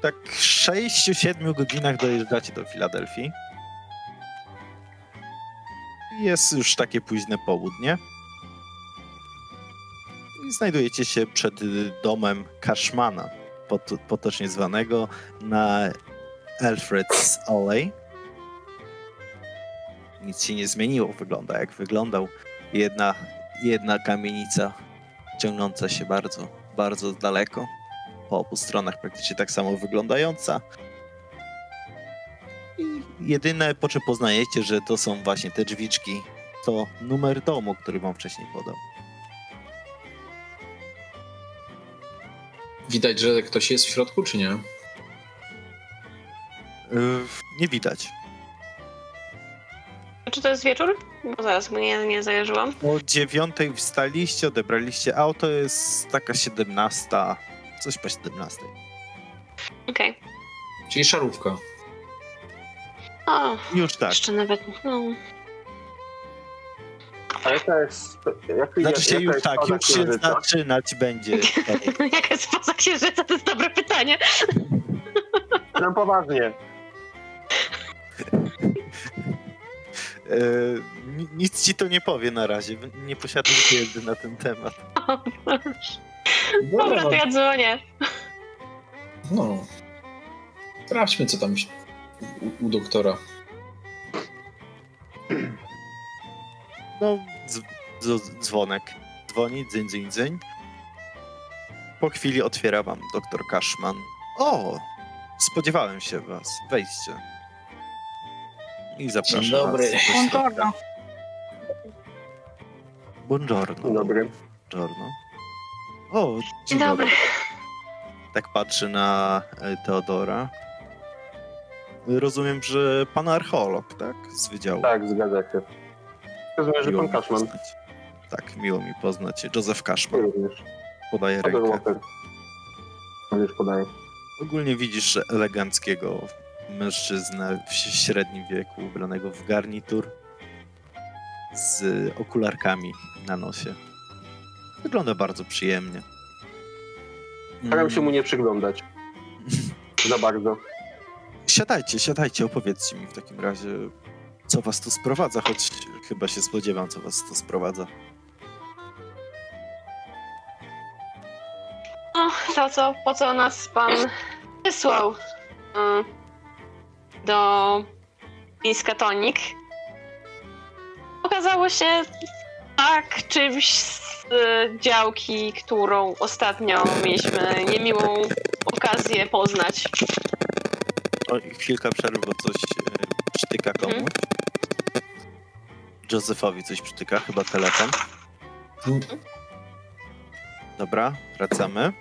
[SPEAKER 2] tak 6-7 godzinach dojeżdżacie do Filadelfii. Jest już takie późne południe. I znajdujecie się przed domem Cashmana, pot, potocznie zwanego, na Alfred's Alley. Nic się nie zmieniło, wygląda jak wyglądał. Jedna, jedna kamienica ciągnąca się bardzo, bardzo daleko. Po obu stronach praktycznie tak samo wyglądająca. I jedyne, po czym poznajecie, że to są właśnie te drzwiczki, to numer domu, który wam wcześniej podał.
[SPEAKER 5] Widać, że ktoś jest w środku, czy nie?
[SPEAKER 2] Nie widać.
[SPEAKER 4] Czy to jest wieczór? Bo zaraz mnie nie zajarzyłam.
[SPEAKER 2] O dziewiątej wstaliście, odebraliście auto, jest taka 17, coś po 17.
[SPEAKER 4] Okej.
[SPEAKER 5] Czyli szarówka.
[SPEAKER 4] O,
[SPEAKER 2] Już tak.
[SPEAKER 4] jeszcze nawet, no...
[SPEAKER 3] A jaka jest... Jak,
[SPEAKER 2] Znaczy się
[SPEAKER 3] jaka
[SPEAKER 2] już
[SPEAKER 3] jest
[SPEAKER 2] tak, już się
[SPEAKER 3] księżyca?
[SPEAKER 2] zaczynać będzie.
[SPEAKER 4] Jaka jest faza księżyca? To jest dobre pytanie.
[SPEAKER 3] Tam poważnie.
[SPEAKER 2] Nic ci to nie powie na razie. Nie posiadam wiedzy na ten temat.
[SPEAKER 4] Dobra, to ja dzwonię.
[SPEAKER 5] No. Sprawdźmy, co tam u, u doktora.
[SPEAKER 2] No, dz- dz- dzwonek. Dzwoni, dzyń, dzyń, dzyń. Po chwili otwiera wam doktor Cashman. O! Spodziewałem się was. Wejdźcie. I zapraszam
[SPEAKER 5] Dzień dobry.
[SPEAKER 6] Buongiorno.
[SPEAKER 2] Buongiorno.
[SPEAKER 3] Dzień dobry.
[SPEAKER 2] Buongiorno. O, dzień,
[SPEAKER 4] Dzień dobry.
[SPEAKER 2] Tak patrzy na e, Teodora. Rozumiem, że pan archeolog, tak? Z wydziału.
[SPEAKER 3] Tak, zgadza się. Rozumiem, że pan Kaszman.
[SPEAKER 2] poznać. Tak, miło mi poznać. Józef Kaszman
[SPEAKER 3] Również. Robert
[SPEAKER 2] rękę.
[SPEAKER 3] Również podaję.
[SPEAKER 2] Ogólnie widzisz że eleganckiego mężczyznę w średnim wieku, ubranego w garnitur z okularkami na nosie. Wygląda bardzo przyjemnie.
[SPEAKER 3] Staram się
[SPEAKER 2] Mm,
[SPEAKER 3] mu nie przyglądać. Za bardzo.
[SPEAKER 2] Siadajcie, siadajcie, opowiedzcie mi w takim razie, co was tu sprowadza, choć chyba się spodziewam, co was tu sprowadza.
[SPEAKER 4] O, to co, po co nas pan wysłał mm, do Miskatonik? Okazało się tak czymś z y, działki, którą ostatnio mieliśmy niemiłą okazję poznać.
[SPEAKER 2] O, chwilka przerwy, bo coś e, przytyka komuś.
[SPEAKER 4] Mhm.
[SPEAKER 2] Józefowi coś przytyka, chyba telefon. Dobra, wracamy.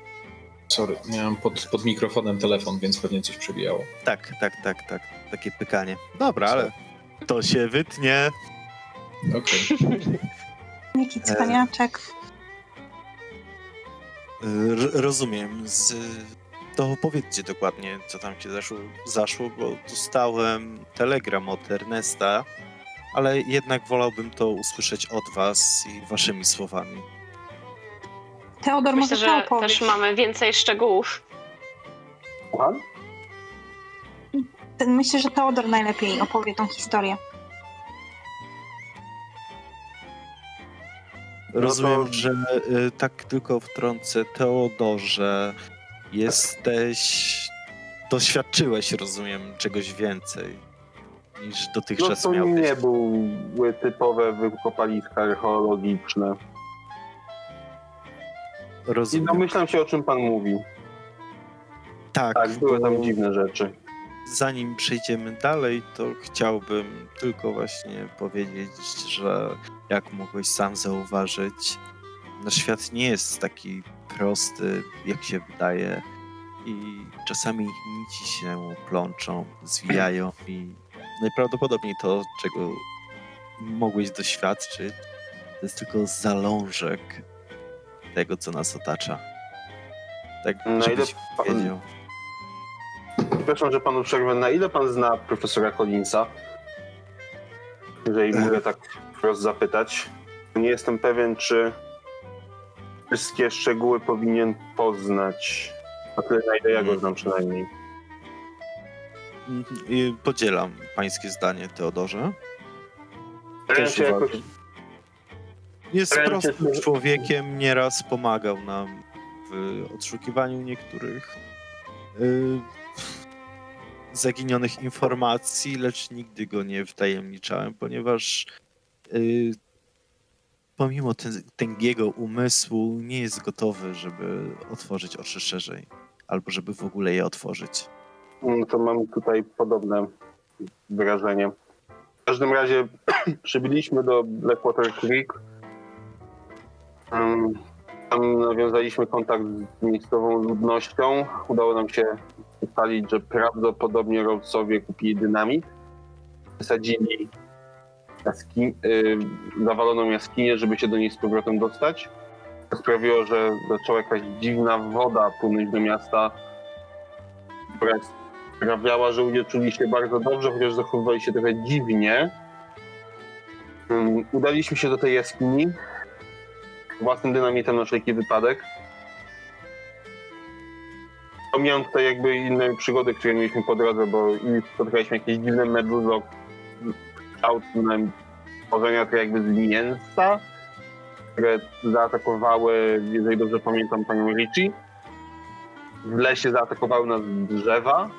[SPEAKER 5] Sorry, miałem pod, pod mikrofonem telefon, więc pewnie coś przebijało.
[SPEAKER 2] Tak, tak, tak, tak. Takie pykanie. Dobra, ale to się wytnie.
[SPEAKER 5] Okej.
[SPEAKER 6] Niki cwaniaczek.
[SPEAKER 2] R- rozumiem. Z... To opowiedzcie dokładnie, co tam się zaszło, zaszło, bo dostałem telegram od Ernesta, ale jednak wolałbym to usłyszeć od was i waszymi słowami.
[SPEAKER 6] Teodor
[SPEAKER 4] Myślę,
[SPEAKER 6] może
[SPEAKER 4] że też mamy więcej szczegółów.
[SPEAKER 3] Słucham?
[SPEAKER 6] Myślę, że Teodor najlepiej opowie tą historię.
[SPEAKER 2] Rozumiem,
[SPEAKER 3] to-
[SPEAKER 2] że y, tak tylko wtrącę, Teodorze, jesteś. Doświadczyłeś, rozumiem, czegoś więcej niż
[SPEAKER 3] No
[SPEAKER 2] dotychczas
[SPEAKER 3] to
[SPEAKER 2] miałeś.
[SPEAKER 3] nie były typowe wykopaliska archeologiczne. I
[SPEAKER 2] Rozumiem.
[SPEAKER 3] domyślam się, o czym pan mówi.
[SPEAKER 2] tak,
[SPEAKER 3] Tak, były tam dziwne rzeczy.
[SPEAKER 2] Zanim przejdziemy dalej, to chciałbym tylko właśnie powiedzieć, że jak mogłeś sam zauważyć, nasz świat nie jest taki prosty, jak się wydaje. I czasami nici się plączą, zwijają i najprawdopodobniej to, czego mogłeś doświadczyć, to jest tylko zalążek tego, co nas otacza. Tak,
[SPEAKER 3] Na ile pan-
[SPEAKER 2] wiedział.
[SPEAKER 3] Przepraszam, że panu przerwę. Na ile pan zna profesora Collinsa? Jeżeli mogę tak wprost zapytać. Nie jestem pewien, czy wszystkie szczegóły powinien poznać. Na tyle, na ile ja go znam przynajmniej.
[SPEAKER 2] Mhm, i Podzielam pańskie zdanie, Teodorze.
[SPEAKER 3] Starałem
[SPEAKER 2] Też
[SPEAKER 3] się jakoś.
[SPEAKER 2] Jest prostym człowiekiem, nieraz pomagał nam w odszukiwaniu niektórych y, zaginionych informacji, lecz nigdy go nie wtajemniczałem, ponieważ y, pomimo ten, tęgiego umysłu nie jest gotowy, żeby otworzyć oczy szerzej, albo żeby w ogóle je otworzyć.
[SPEAKER 3] Mm, to mam tutaj podobne wrażenie. W każdym razie przybyliśmy do Blackwater Creek. Tam nawiązaliśmy kontakt z miejscową ludnością. Udało nam się ustalić, że prawdopodobnie Rhodesowie kupili dynamit. Wysadzili jaski- y, zawaloną jaskinię, żeby się do niej z powrotem dostać. To sprawiło, że zaczęła jakaś dziwna woda płynąć do miasta, która sprawiała, że ludzie czuli się bardzo dobrze, chociaż zachowywali się trochę dziwnie. Udaliśmy się do tej jaskini własnym dynamitem na wszelki wypadek. Pomijam tutaj jakby inne przygody, które mieliśmy po drodze, bo i spotkaliśmy jakieś dziwne meduzo kształtne tworzenia to jakby z mięsa, które zaatakowały, jeżeli dobrze pamiętam, panią Richie. W lesie zaatakowały nas drzewa.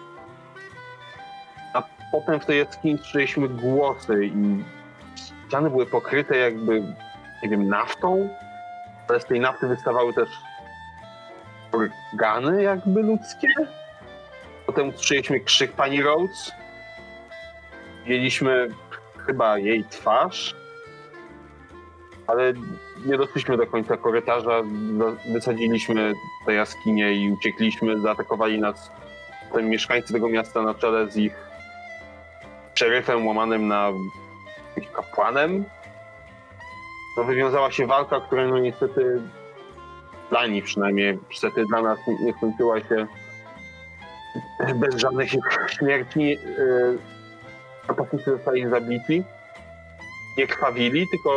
[SPEAKER 3] A potem w tej jaskini słyszeliśmy głosy i ściany były pokryte jakby, nie wiem, naftą, ale z tej nafty wystawały też organy jakby ludzkie. Potem usłyszeliśmy krzyk pani Rhodes. Widzieliśmy chyba jej twarz, ale nie doszliśmy do końca korytarza. Za- Wysadziliśmy tę jaskinię i uciekliśmy. Zaatakowali nas potem mieszkańcy tego miasta na czele z ich szeryfem łamanym na kapłanem. No, wywiązała się walka, która no niestety dla nich przynajmniej, niestety dla nas nie- nie skończyła się bez żadnych śmierci. Yy, Napastnicy zostali zabici. Nie krwawili, tylko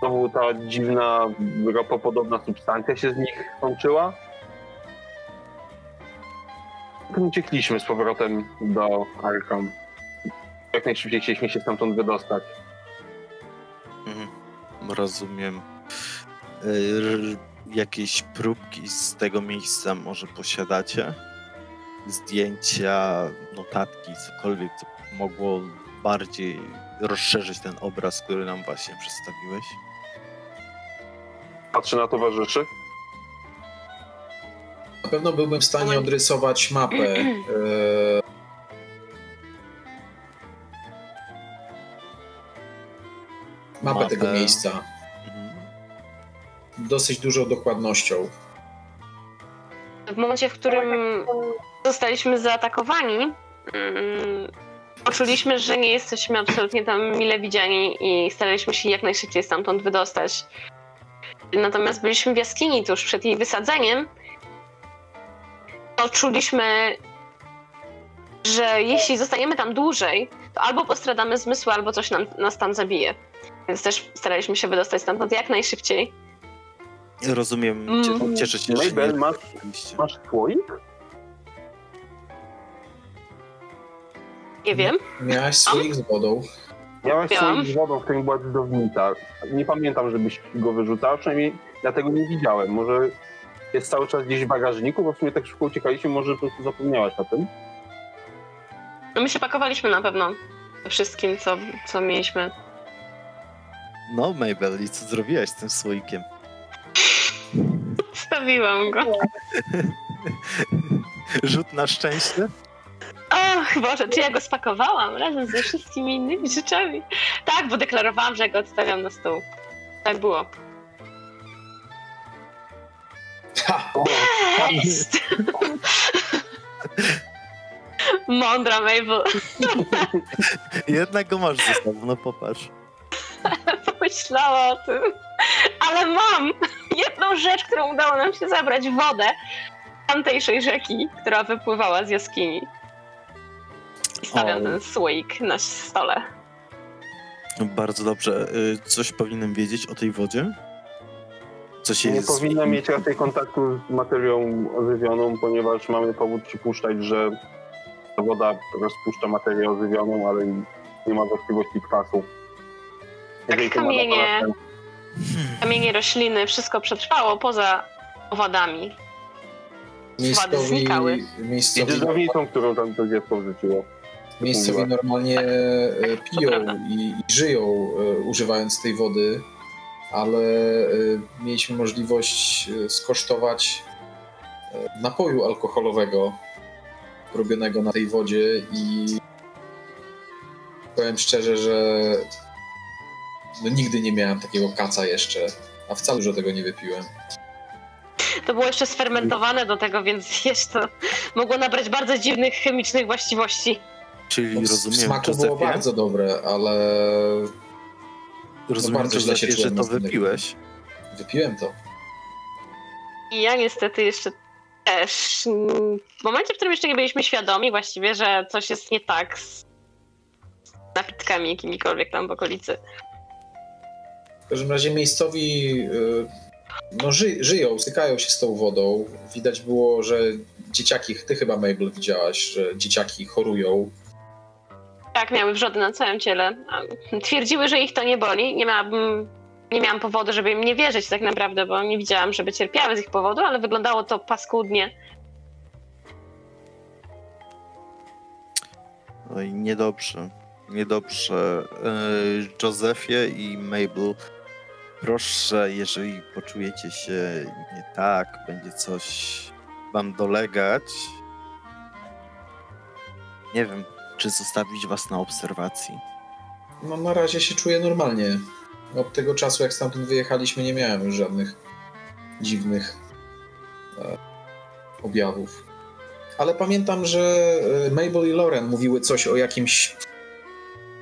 [SPEAKER 3] znowu ta dziwna, ropopodobna substancja się z nich kończyła. Uciekliśmy z powrotem do Arkham. Jak najszybciej chcieliśmy się stamtąd wydostać.
[SPEAKER 2] Rozumiem. Y, Jakieś próbki z tego miejsca może posiadacie? Zdjęcia, notatki, cokolwiek, co mogło bardziej rozszerzyć ten obraz, który nam właśnie przedstawiłeś?
[SPEAKER 3] Patrzę na towarzyszy.
[SPEAKER 5] Na pewno byłbym w stanie odrysować mapę. mapę
[SPEAKER 2] Mapę.
[SPEAKER 5] tego miejsca.
[SPEAKER 2] Mhm.
[SPEAKER 5] Dosyć dużą dokładnością.
[SPEAKER 4] W momencie, w którym zostaliśmy zaatakowani, mm, poczuliśmy, że nie jesteśmy absolutnie tam mile widziani i staraliśmy się jak najszybciej stamtąd wydostać. Natomiast byliśmy w jaskini tuż przed jej wysadzeniem, to czuliśmy, że jeśli zostaniemy tam dłużej, to albo postradamy zmysły, albo coś nam, nas tam zabije. Więc też staraliśmy się wydostać stamtąd jak najszybciej.
[SPEAKER 2] Rozumiem,
[SPEAKER 4] Mm.
[SPEAKER 2] cie- cieszę się, że
[SPEAKER 3] Mabel,
[SPEAKER 2] nie
[SPEAKER 3] masz, masz słoik?
[SPEAKER 4] Nie wiem.
[SPEAKER 5] Miałaś słoik z wodą.
[SPEAKER 3] Miałaś
[SPEAKER 4] Miałam.
[SPEAKER 3] słoik z wodą, w którym była dudownica. Nie pamiętam, żebyś go wyrzucała, przynajmniej ja tego nie widziałem. Może jest cały czas gdzieś w bagażniku, bo w sumie tak szybko uciekaliśmy, może po prostu zapomniałaś o tym.
[SPEAKER 4] No my się pakowaliśmy na pewno wszystkim, co, co mieliśmy.
[SPEAKER 2] No, Mabel, i co zrobiłaś z tym słoikiem?
[SPEAKER 4] Stawiłam go.
[SPEAKER 2] Rzut na szczęście?
[SPEAKER 4] Och Boże, czy ja go spakowałam razem ze wszystkimi innymi rzeczami? Tak, bo deklarowałam, że go odstawiam na stół. Tak było.
[SPEAKER 5] Ha!
[SPEAKER 4] Jest! Mądra Mabel.
[SPEAKER 2] Jednak go masz ze sobą, no popatrz.
[SPEAKER 4] Pomyślała o tym. Ale mam jedną rzecz, którą udało nam się zabrać wodę tamtejszej rzeki, która wypływała z jaskini. I stawiam
[SPEAKER 2] O.
[SPEAKER 4] ten słoik na stole.
[SPEAKER 2] Bardzo dobrze. Y, Coś powinienem wiedzieć o tej wodzie? Co się
[SPEAKER 3] Nie
[SPEAKER 2] jest...
[SPEAKER 3] powinna mieć raczej kontaktu z materią ożywioną, ponieważ mamy powód przypuszczać, że ta woda rozpuszcza materię ożywioną, ale nie ma właściwości kwasu. Ma
[SPEAKER 4] kamienie. Kamienie, rośliny, wszystko przetrwało poza owadami.
[SPEAKER 5] Miejscowi,
[SPEAKER 4] znikały.
[SPEAKER 3] I
[SPEAKER 5] miejscowi,
[SPEAKER 3] dydownicą, którą tam to dziecko wrzuciło.
[SPEAKER 5] miejscowi normalnie e, piją
[SPEAKER 4] prawda.
[SPEAKER 5] i, i żyją e, używając tej wody, ale e, mieliśmy możliwość e, skosztować e, napoju alkoholowego robionego na tej wodzie i powiem szczerze, że no nigdy nie miałem takiego kaca jeszcze, a wcale dużo tego nie wypiłem.
[SPEAKER 4] To było jeszcze sfermentowane do tego, więc jest to mogło nabrać bardzo dziwnych chemicznych właściwości.
[SPEAKER 2] Czyli
[SPEAKER 5] No,
[SPEAKER 2] rozumiem,
[SPEAKER 5] smaku było
[SPEAKER 2] Józefie,
[SPEAKER 5] bardzo dobre, ale
[SPEAKER 2] rozumiem
[SPEAKER 5] bardzo źle się
[SPEAKER 2] Józefie, że to wypiłeś.
[SPEAKER 5] wypiłem to.
[SPEAKER 4] I ja niestety jeszcze też. W momencie, w którym jeszcze nie byliśmy świadomi właściwie, że coś jest nie tak z napitkami jakimikolwiek tam w okolicy.
[SPEAKER 5] W każdym razie miejscowi y, no, ży, żyją, stykają się z tą wodą. Widać było, że dzieciaki, ty chyba Mabel widziałaś, że dzieciaki chorują.
[SPEAKER 4] Tak, miały wrzody na całym ciele. Twierdziły, że ich to nie boli. Nie miałabym. Nie miałam powodu, żeby im nie wierzyć tak naprawdę, bo nie widziałam, żeby cierpiały z ich powodu, ale wyglądało to paskudnie.
[SPEAKER 2] No i niedobrze. Niedobrze. Yy, Józefie i Mabel, proszę, jeżeli poczujecie się nie tak, będzie coś wam dolegać, nie wiem, czy zostawić was na obserwacji.
[SPEAKER 5] No na razie się czuję normalnie. Od tego czasu, jak stamtąd wyjechaliśmy, nie miałem już żadnych dziwnych e, objawów. Ale pamiętam, że e, Mabel i Lauren mówiły coś o jakimś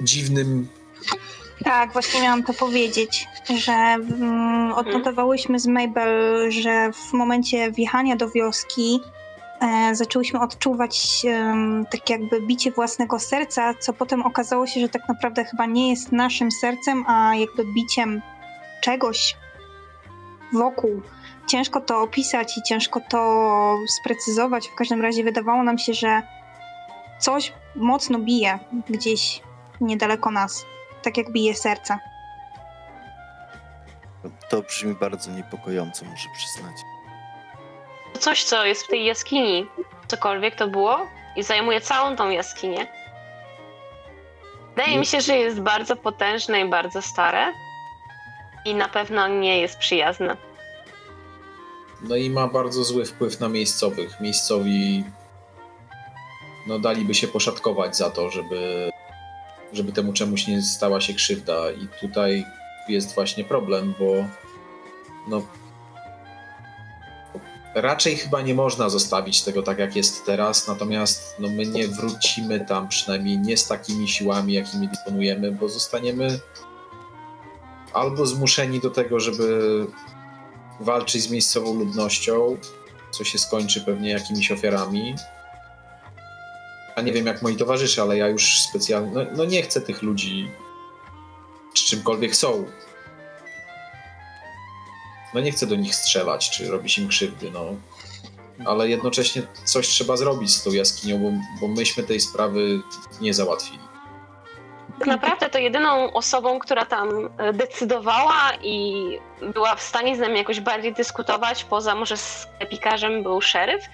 [SPEAKER 5] dziwnym
[SPEAKER 6] Tak, właśnie miałam to powiedzieć, że mm, odnotowałyśmy z Mabel, że w momencie wjechania do wioski e, zaczęłyśmy odczuwać em, tak jakby bicie własnego serca, co potem okazało się, że tak naprawdę chyba nie jest naszym sercem, a jakby biciem czegoś wokół. Ciężko to opisać i ciężko to sprecyzować. W każdym razie wydawało nam się, że coś mocno bije gdzieś niedaleko nas tak jak bije serce.
[SPEAKER 2] To brzmi bardzo niepokojąco, muszę przyznać.
[SPEAKER 4] To coś, co jest w tej jaskini, cokolwiek to było, i zajmuje całą tą jaskinię. Wydaje mi się, że jest bardzo potężne i bardzo stare. I na pewno nie jest przyjazne.
[SPEAKER 5] No i ma bardzo zły wpływ na miejscowych. Miejscowi no daliby się poszatkować za to, żeby, żeby temu czemuś nie stała się krzywda. I tutaj jest właśnie problem, bo no raczej chyba nie można zostawić tego tak, jak jest teraz, natomiast no, my nie wrócimy tam, przynajmniej nie z takimi siłami, jakimi dysponujemy, bo zostaniemy albo zmuszeni do tego, żeby walczyć z miejscową ludnością, co się skończy pewnie jakimiś ofiarami. A nie wiem jak moi towarzysze, ale ja już specjalnie. No, no nie chcę tych ludzi, czy czymkolwiek są. No nie chcę do nich strzelać, czy robić im krzywdy, no. Ale jednocześnie coś trzeba zrobić z tą jaskinią, bo, bo myśmy tej sprawy nie załatwili.
[SPEAKER 4] Tak naprawdę to jedyną osobą, która tam e, decydowała i była w stanie z nami jakoś bardziej dyskutować, poza może sklepikarzem, był szeryf,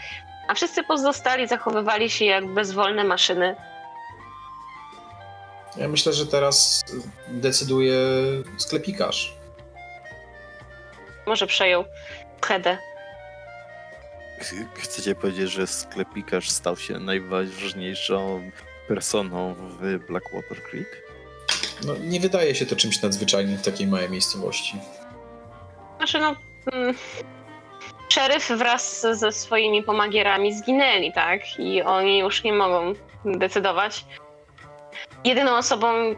[SPEAKER 4] a wszyscy pozostali zachowywali się jak bezwolne maszyny.
[SPEAKER 5] Ja myślę, że teraz decyduje sklepikarz.
[SPEAKER 4] Może przejął Hedę.
[SPEAKER 2] Ch- Chcecie powiedzieć, że sklepikarz stał się najważniejszą personą w Blackwater Creek?
[SPEAKER 5] No, nie wydaje się to czymś nadzwyczajnym w takiej małej miejscowości.
[SPEAKER 4] Znaczy no... Mm, szeryf wraz ze swoimi pomagierami zginęli, tak? I oni już nie mogą decydować. Jedyną osobą,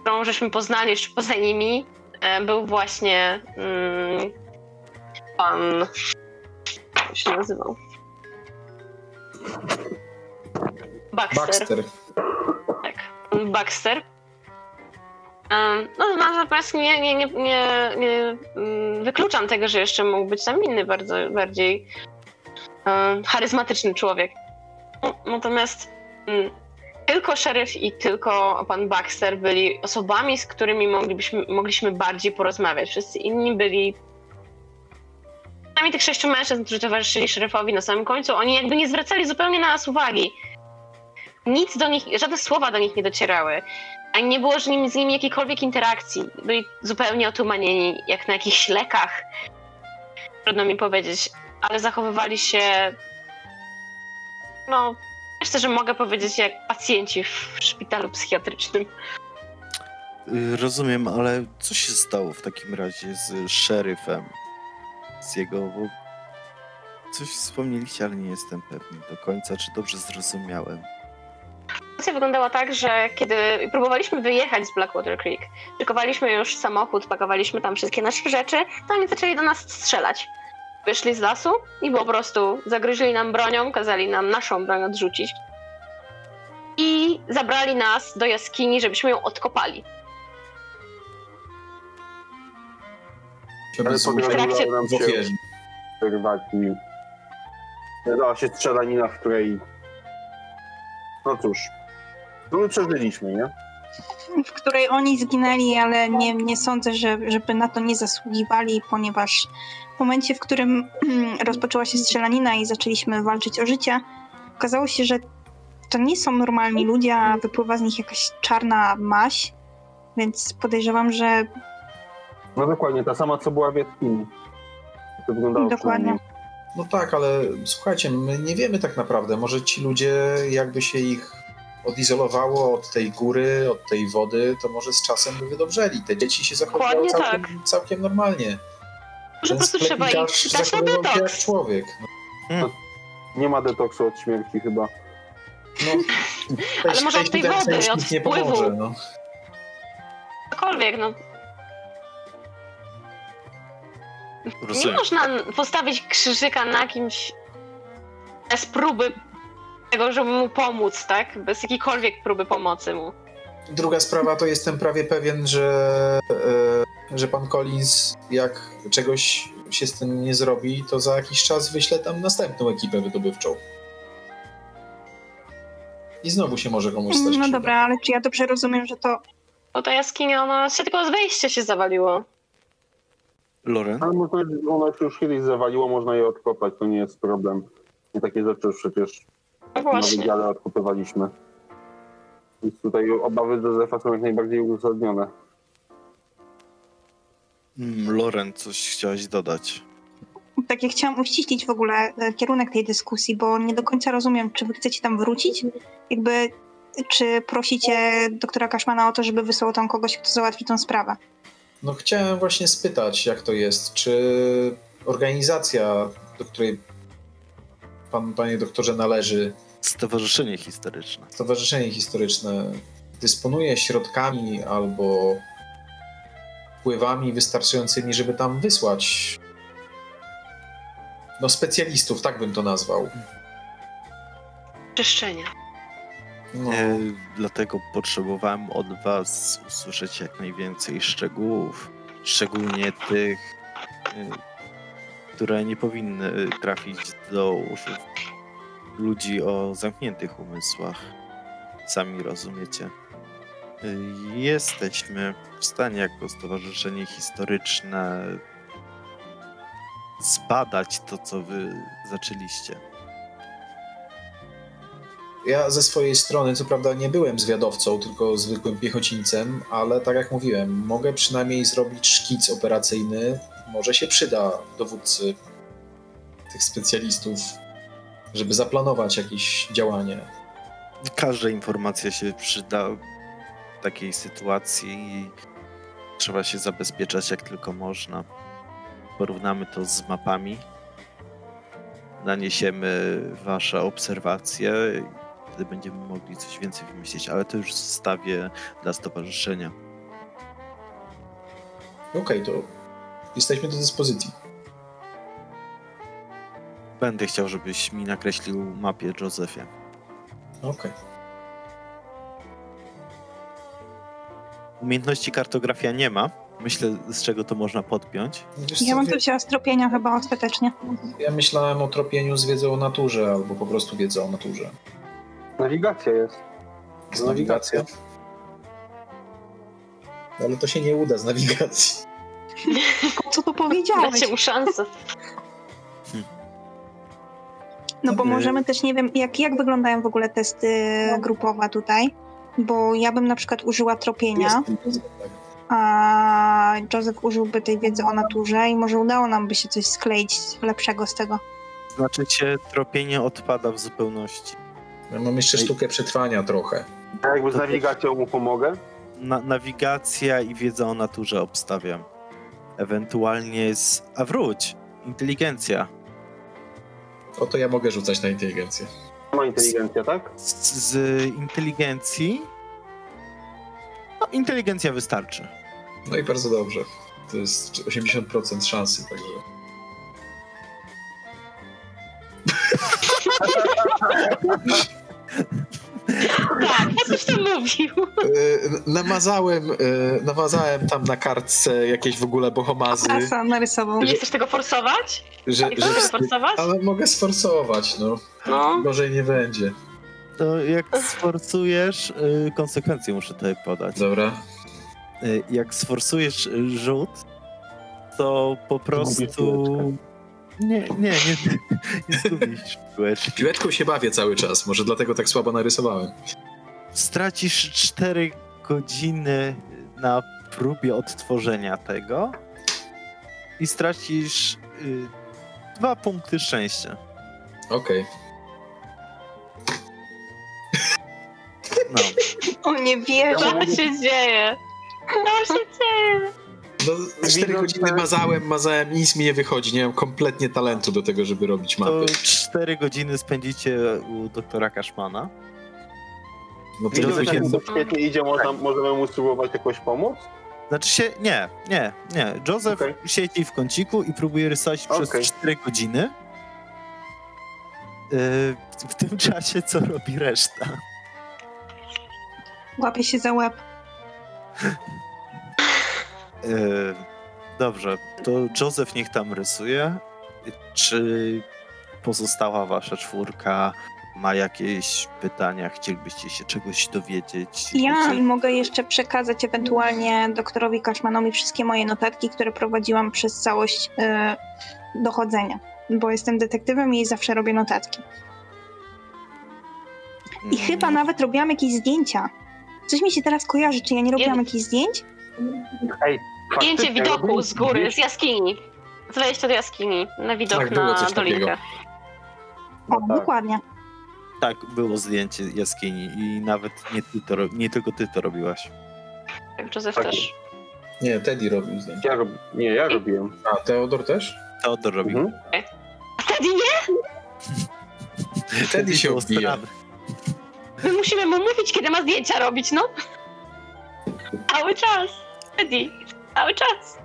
[SPEAKER 4] którą żeśmy poznali jeszcze poza nimi, e, był właśnie mm, pan... Jak się nazywał? Baxter.
[SPEAKER 5] Baxter.
[SPEAKER 4] Tak, Baxter. Em, No natomiast nie, nie, nie, nie, nie mm, wykluczam tego, że jeszcze mógł być tam inny, bardzo bardziej charyzmatyczny człowiek. No, Natomiast mm, tylko szeryf i tylko pan Baxter byli osobami, z którymi moglibyśmy, mogliśmy bardziej porozmawiać. Wszyscy inni byli przynajmniej tych sześciu mężczyzn, którzy towarzyszyli szeryfowi na samym końcu, oni jakby nie zwracali zupełnie na nas uwagi nic do nich, żadne słowa do nich nie docierały. Ani nie było z nimi, z nimi jakiejkolwiek interakcji. Byli zupełnie otumanieni, jak na jakichś lekach. Trudno mi powiedzieć, ale zachowywali się. No, myślę, że mogę powiedzieć, jak pacjenci w szpitalu psychiatrycznym.
[SPEAKER 2] Rozumiem, ale co się stało w takim razie z szeryfem? Z jego. bo Coś wspomnieliście, ale nie jestem pewny do końca, czy dobrze zrozumiałem.
[SPEAKER 4] Sytuacja wyglądała tak, że kiedy próbowaliśmy wyjechać z Blackwater Creek, szykowaliśmy już samochód, pakowaliśmy tam wszystkie nasze rzeczy, to oni zaczęli do nas strzelać. Wyszli z lasu i po prostu zagryźli nam bronią, kazali nam naszą broń odrzucić. I zabrali nas do jaskini, żebyśmy ją odkopali.
[SPEAKER 3] Ale pogroziło
[SPEAKER 4] trakcie-
[SPEAKER 3] nam
[SPEAKER 5] w
[SPEAKER 3] się wyrwać i dała się strzelanina, w której no cóż, no my przeżyliśmy, nie?
[SPEAKER 6] w której oni zginęli, ale nie, nie sądzę, że, żeby na to nie zasługiwali, ponieważ w momencie, w którym rozpoczęła się strzelanina i zaczęliśmy walczyć o życie, okazało się, że to nie są normalni ludzie, a wypływa z nich jakaś czarna maś, więc podejrzewam, że
[SPEAKER 3] No dokładnie, ta sama co była w jaskini. To wyglądało
[SPEAKER 6] Dokładnie.
[SPEAKER 5] No tak, ale słuchajcie, my nie wiemy tak naprawdę. Może ci ludzie, jakby się ich odizolowało od tej góry, od tej wody, to może z czasem by wydobrzeli. Te dzieci się zachowywały całkiem, całkiem normalnie.
[SPEAKER 4] Może po prostu trzeba ich dać na
[SPEAKER 5] zachowywał się jak
[SPEAKER 4] detoks.
[SPEAKER 5] człowiek. No,
[SPEAKER 3] Nie ma detoksu od śmierci chyba.
[SPEAKER 5] no,
[SPEAKER 4] Ale może od tej wody,
[SPEAKER 5] sens
[SPEAKER 4] od
[SPEAKER 5] nie
[SPEAKER 4] wpływu.
[SPEAKER 5] pomoże. No.
[SPEAKER 4] Cokolwiek, no. Nie
[SPEAKER 2] Rozumiem.
[SPEAKER 4] można postawić krzyżyka na kimś bez próby tego, żeby mu pomóc, tak? Bez jakiejkolwiek próby pomocy mu.
[SPEAKER 5] Druga sprawa to jestem prawie pewien, że, e, że pan Collins, jak czegoś się z tym nie zrobi, to za jakiś czas wyśle tam następną ekipę wydobywczą. I znowu się może komuś stać
[SPEAKER 6] no
[SPEAKER 5] krzywda.
[SPEAKER 6] dobra, ale czy ja dobrze rozumiem, że to
[SPEAKER 4] Bo ta jaskinia, ona się tylko z wejścia się zawaliło.
[SPEAKER 2] Loren?
[SPEAKER 3] Ale można, ono się już kiedyś zawaliło, można je odkopać, to nie jest problem. I takie rzeczy przecież
[SPEAKER 4] No
[SPEAKER 3] na
[SPEAKER 4] właśnie.
[SPEAKER 3] wydziale odkopywaliśmy. Więc tutaj obawy Józefa są jak najbardziej uzasadnione.
[SPEAKER 2] Mm, Loren, coś chciałaś dodać?
[SPEAKER 6] tak jak chciałam uściślić w ogóle e, kierunek tej dyskusji, bo nie do końca rozumiem, czy wy chcecie tam wrócić, jakby czy prosicie doktora Kaszmana o to, żeby wysłał tam kogoś, kto załatwi tą sprawę.
[SPEAKER 5] No chciałem właśnie spytać, jak to jest. Czy organizacja, do której pan, panie doktorze należy,
[SPEAKER 2] Stowarzyszenie historyczne.
[SPEAKER 5] Stowarzyszenie Historyczne, dysponuje środkami albo wpływami wystarczającymi, żeby tam wysłać no specjalistów, tak bym to nazwał.
[SPEAKER 4] Czyszczenia.
[SPEAKER 5] No,
[SPEAKER 2] E, dlatego potrzebowałem od was usłyszeć jak najwięcej szczegółów. Szczególnie tych, e, które nie powinny trafić do uszu ludzi o zamkniętych umysłach. Sami rozumiecie. Y, Jesteśmy w stanie jako Stowarzyszenie Historyczne zbadać to, co wy zaczęliście.
[SPEAKER 5] Ja ze swojej strony, co prawda, nie byłem zwiadowcą, tylko zwykłym piechocińcem, ale tak jak mówiłem, mogę przynajmniej zrobić szkic operacyjny. Może się przyda dowódcy tych specjalistów, żeby zaplanować jakieś działanie.
[SPEAKER 2] Każda informacja się przyda w takiej sytuacji i trzeba się zabezpieczać jak tylko można. Porównamy to z mapami. Naniesiemy wasze obserwacje i wtedy będziemy mogli coś więcej wymyślić, ale to już zostawię dla stowarzyszenia.
[SPEAKER 5] Okej, to jesteśmy do dyspozycji.
[SPEAKER 2] Będę chciał, żebyś mi nakreślił mapie Józefie.
[SPEAKER 5] Okej.
[SPEAKER 2] Umiejętności kartografia nie ma. Myślę, z czego to można podpiąć.
[SPEAKER 5] Wiesz
[SPEAKER 6] Ja bym to wzięła z tropienia chyba ostatecznie.
[SPEAKER 5] ja myślałem o tropieniu z wiedzą o naturze, albo po prostu wiedzą o naturze.
[SPEAKER 3] Nawigacja jest.
[SPEAKER 5] Z nawigacją. Ale to się nie uda z nawigacji.
[SPEAKER 6] Po co to powiedziałeś?
[SPEAKER 4] Dajcie mu szansę.
[SPEAKER 6] No bo
[SPEAKER 2] Yy.
[SPEAKER 6] możemy też, nie wiem, jak, jak wyglądają w ogóle testy grupowe tutaj? Bo ja bym na przykład użyła tropienia,
[SPEAKER 5] Jest-
[SPEAKER 6] a Joseph użyłby tej wiedzy o naturze i może udało nam by się coś skleić lepszego z tego.
[SPEAKER 2] Znaczy się, tropienie odpada w zupełności.
[SPEAKER 5] Ja mam jeszcze sztukę przetrwania trochę.
[SPEAKER 3] A jakby z nawigacją mu pomogę?
[SPEAKER 2] Na, nawigacja i wiedza o naturze obstawiam. Ewentualnie z... A wróć! Inteligencja.
[SPEAKER 5] Oto ja mogę rzucać na inteligencję.
[SPEAKER 3] Ma inteligencja, tak?
[SPEAKER 2] Z, z inteligencji... No, inteligencja wystarczy.
[SPEAKER 5] No i bardzo dobrze. To jest 80% szansy, także.
[SPEAKER 4] Tak, ja coś tam mówił.
[SPEAKER 5] Yy, namazałem, yy, namazałem tam na kartce jakieś w ogóle bohomazy,
[SPEAKER 6] Asa narysował.
[SPEAKER 4] Nie chcesz tego forsować?
[SPEAKER 5] że,
[SPEAKER 4] Nie
[SPEAKER 5] że
[SPEAKER 4] chcesz tego
[SPEAKER 5] wstyd,
[SPEAKER 4] forsować?
[SPEAKER 5] ale mogę sforsować, no.
[SPEAKER 4] No.
[SPEAKER 5] Gorzej nie będzie.
[SPEAKER 2] To jak sforsujesz... y, konsekwencje muszę tutaj podać.
[SPEAKER 5] Dobra.
[SPEAKER 2] Y, jak sforsujesz y, rzut, to po prostu... Nie, nie, nie, nie zgubisz piłeczki.
[SPEAKER 5] Piłeczką się bawię cały czas, może dlatego tak słabo narysowałem.
[SPEAKER 2] stracisz 4 godziny na próbie odtworzenia tego i stracisz y, dwa punkty szczęścia.
[SPEAKER 5] Okej.
[SPEAKER 2] No.
[SPEAKER 6] O nie wierzę.
[SPEAKER 4] Co się dzieje? Co się dzieje?
[SPEAKER 5] No, 4
[SPEAKER 3] Widząc
[SPEAKER 5] godziny
[SPEAKER 3] tak-
[SPEAKER 5] mazałem, mazałem, nic mi nie wychodzi. Nie mam kompletnie talentu do tego, żeby robić
[SPEAKER 2] To
[SPEAKER 5] mapy.
[SPEAKER 2] 4 godziny spędzicie u doktora Kaszmana.
[SPEAKER 5] No to
[SPEAKER 3] Widząc,
[SPEAKER 2] się-
[SPEAKER 3] to świetnie idzie, można, możemy mu spróbować jakoś pomóc?
[SPEAKER 2] Znaczy się, nie, nie, nie. Józef
[SPEAKER 3] Okej.
[SPEAKER 2] siedzi w kąciku i próbuje rysować przez
[SPEAKER 3] Okej.
[SPEAKER 2] 4 godziny. Y, w tym czasie co robi reszta?
[SPEAKER 6] Łapie się za łeb.
[SPEAKER 2] E, Dobrze, to Józef niech tam rysuje. Czy pozostała wasza czwórka ma jakieś pytania? Chcielibyście się czegoś dowiedzieć?
[SPEAKER 6] Ja mogę jeszcze przekazać ewentualnie doktorowi Kaszmanowi wszystkie moje notatki, które prowadziłam przez całość e, dochodzenia. Bo jestem detektywem i zawsze robię notatki. I
[SPEAKER 2] Mm,
[SPEAKER 6] chyba nawet robiłam jakieś zdjęcia. Coś mi się teraz kojarzy, czy ja nie robiłam jakichś zdjęć?
[SPEAKER 4] Zdjęcie
[SPEAKER 3] Faktycznie,
[SPEAKER 4] widoku z góry, z jaskini. Z wejścia do jaskini, na widok
[SPEAKER 5] Tak, było
[SPEAKER 4] na
[SPEAKER 5] coś
[SPEAKER 4] dolinkę.
[SPEAKER 3] No tak.
[SPEAKER 6] dokładnie.
[SPEAKER 2] Tak, było zdjęcie jaskini i nawet nie, ty to, nie tylko ty to robiłaś.
[SPEAKER 4] Tak, Józef
[SPEAKER 3] Tak.
[SPEAKER 4] też.
[SPEAKER 5] Nie, Teddy robił zdjęcie.
[SPEAKER 3] Ja rob... Nie, ja robiłem.
[SPEAKER 5] A, Teodor też?
[SPEAKER 2] Teodor robił.
[SPEAKER 3] Mhm.
[SPEAKER 4] A wtedy nie?
[SPEAKER 5] Teddy się
[SPEAKER 2] było
[SPEAKER 5] odbija.
[SPEAKER 4] My musimy mu mówić, kiedy ma zdjęcia robić, no. Cały czas. Eddie, cały czas.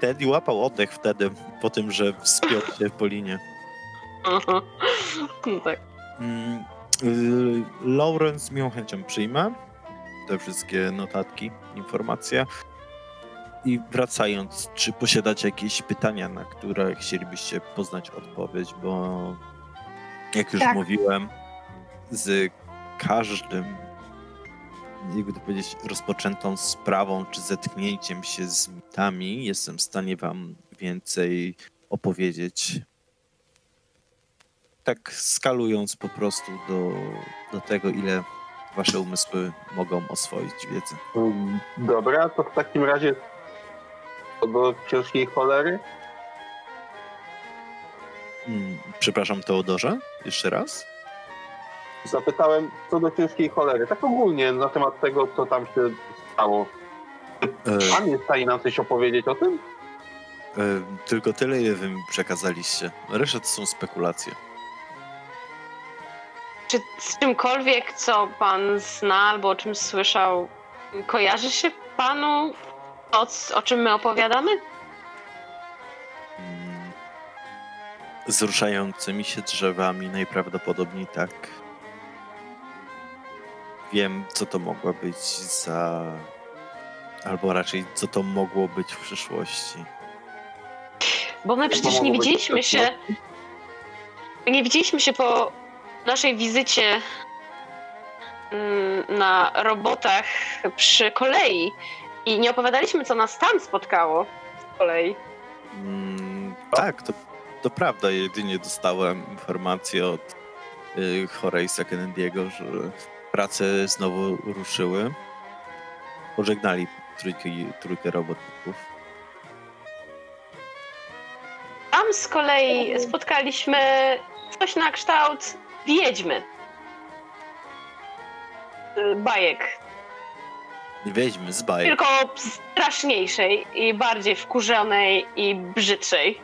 [SPEAKER 2] Teddy łapał oddech wtedy, po tym, że wspiął się po linie.
[SPEAKER 4] Aha. No tak.
[SPEAKER 2] Mm, y, Lauren z miłą chęcią przyjmę te wszystkie notatki, informacje. I wracając, czy posiadacie jakieś pytania, na które chcielibyście poznać odpowiedź, bo jak już
[SPEAKER 6] Tak.
[SPEAKER 2] mówiłem, z każdym jakby to powiedzieć, rozpoczętą sprawą czy zetknięciem się z mitami, jestem w stanie wam więcej opowiedzieć. Tak skalując po prostu do, do tego, ile wasze umysły mogą oswoić wiedzę.
[SPEAKER 3] Dobra, to w takim razie do ciężkiej cholery.
[SPEAKER 2] Mm, Przepraszam, Teodorze, jeszcze raz.
[SPEAKER 3] Zapytałem co do ciężkiej cholery. Tak ogólnie na temat tego, co tam się stało.
[SPEAKER 2] E,
[SPEAKER 3] Pan jest w stanie nam coś opowiedzieć o tym?
[SPEAKER 2] e, tylko tyle, ile wy mi przekazaliście. Reszta to są spekulacje.
[SPEAKER 4] Czy z czymkolwiek, co pan zna albo o czym słyszał, kojarzy się panu to, o czym my opowiadamy?
[SPEAKER 2] Mm, Z ruszającymi się drzewami najprawdopodobniej tak. Wiem, co to mogła być za. Albo raczej, co to mogło być w przyszłości.
[SPEAKER 4] Bo my przecież nie widzieliśmy się. Nie widzieliśmy się po naszej wizycie mm, na robotach przy kolei i nie opowiadaliśmy, co nas tam spotkało z kolei.
[SPEAKER 2] Mm, tak, to, to prawda. Jedynie dostałem informację od y, Horace'a Kennedy'ego, że prace znowu ruszyły. Pożegnali trójkę, trójkę robotników.
[SPEAKER 4] Tam z kolei spotkaliśmy coś na kształt wiedźmy. Bajek.
[SPEAKER 2] Wiedźmy z bajek.
[SPEAKER 4] Tylko straszniejszej i bardziej wkurzonej i brzydszej.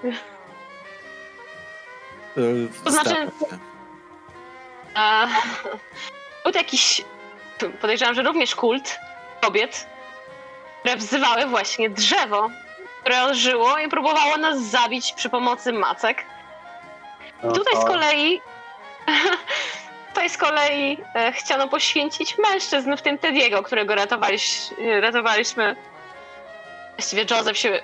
[SPEAKER 2] Y,
[SPEAKER 4] To znaczy-. A, był to jakiś, podejrzewam, że również kult kobiet, które wzywały właśnie drzewo, które żyło i próbowało nas zabić przy pomocy macek. I tutaj z kolei tutaj z kolei chciano poświęcić mężczyzn, w tym Tediego, którego ratowaliś, ratowaliśmy. Właściwie Joseph się e,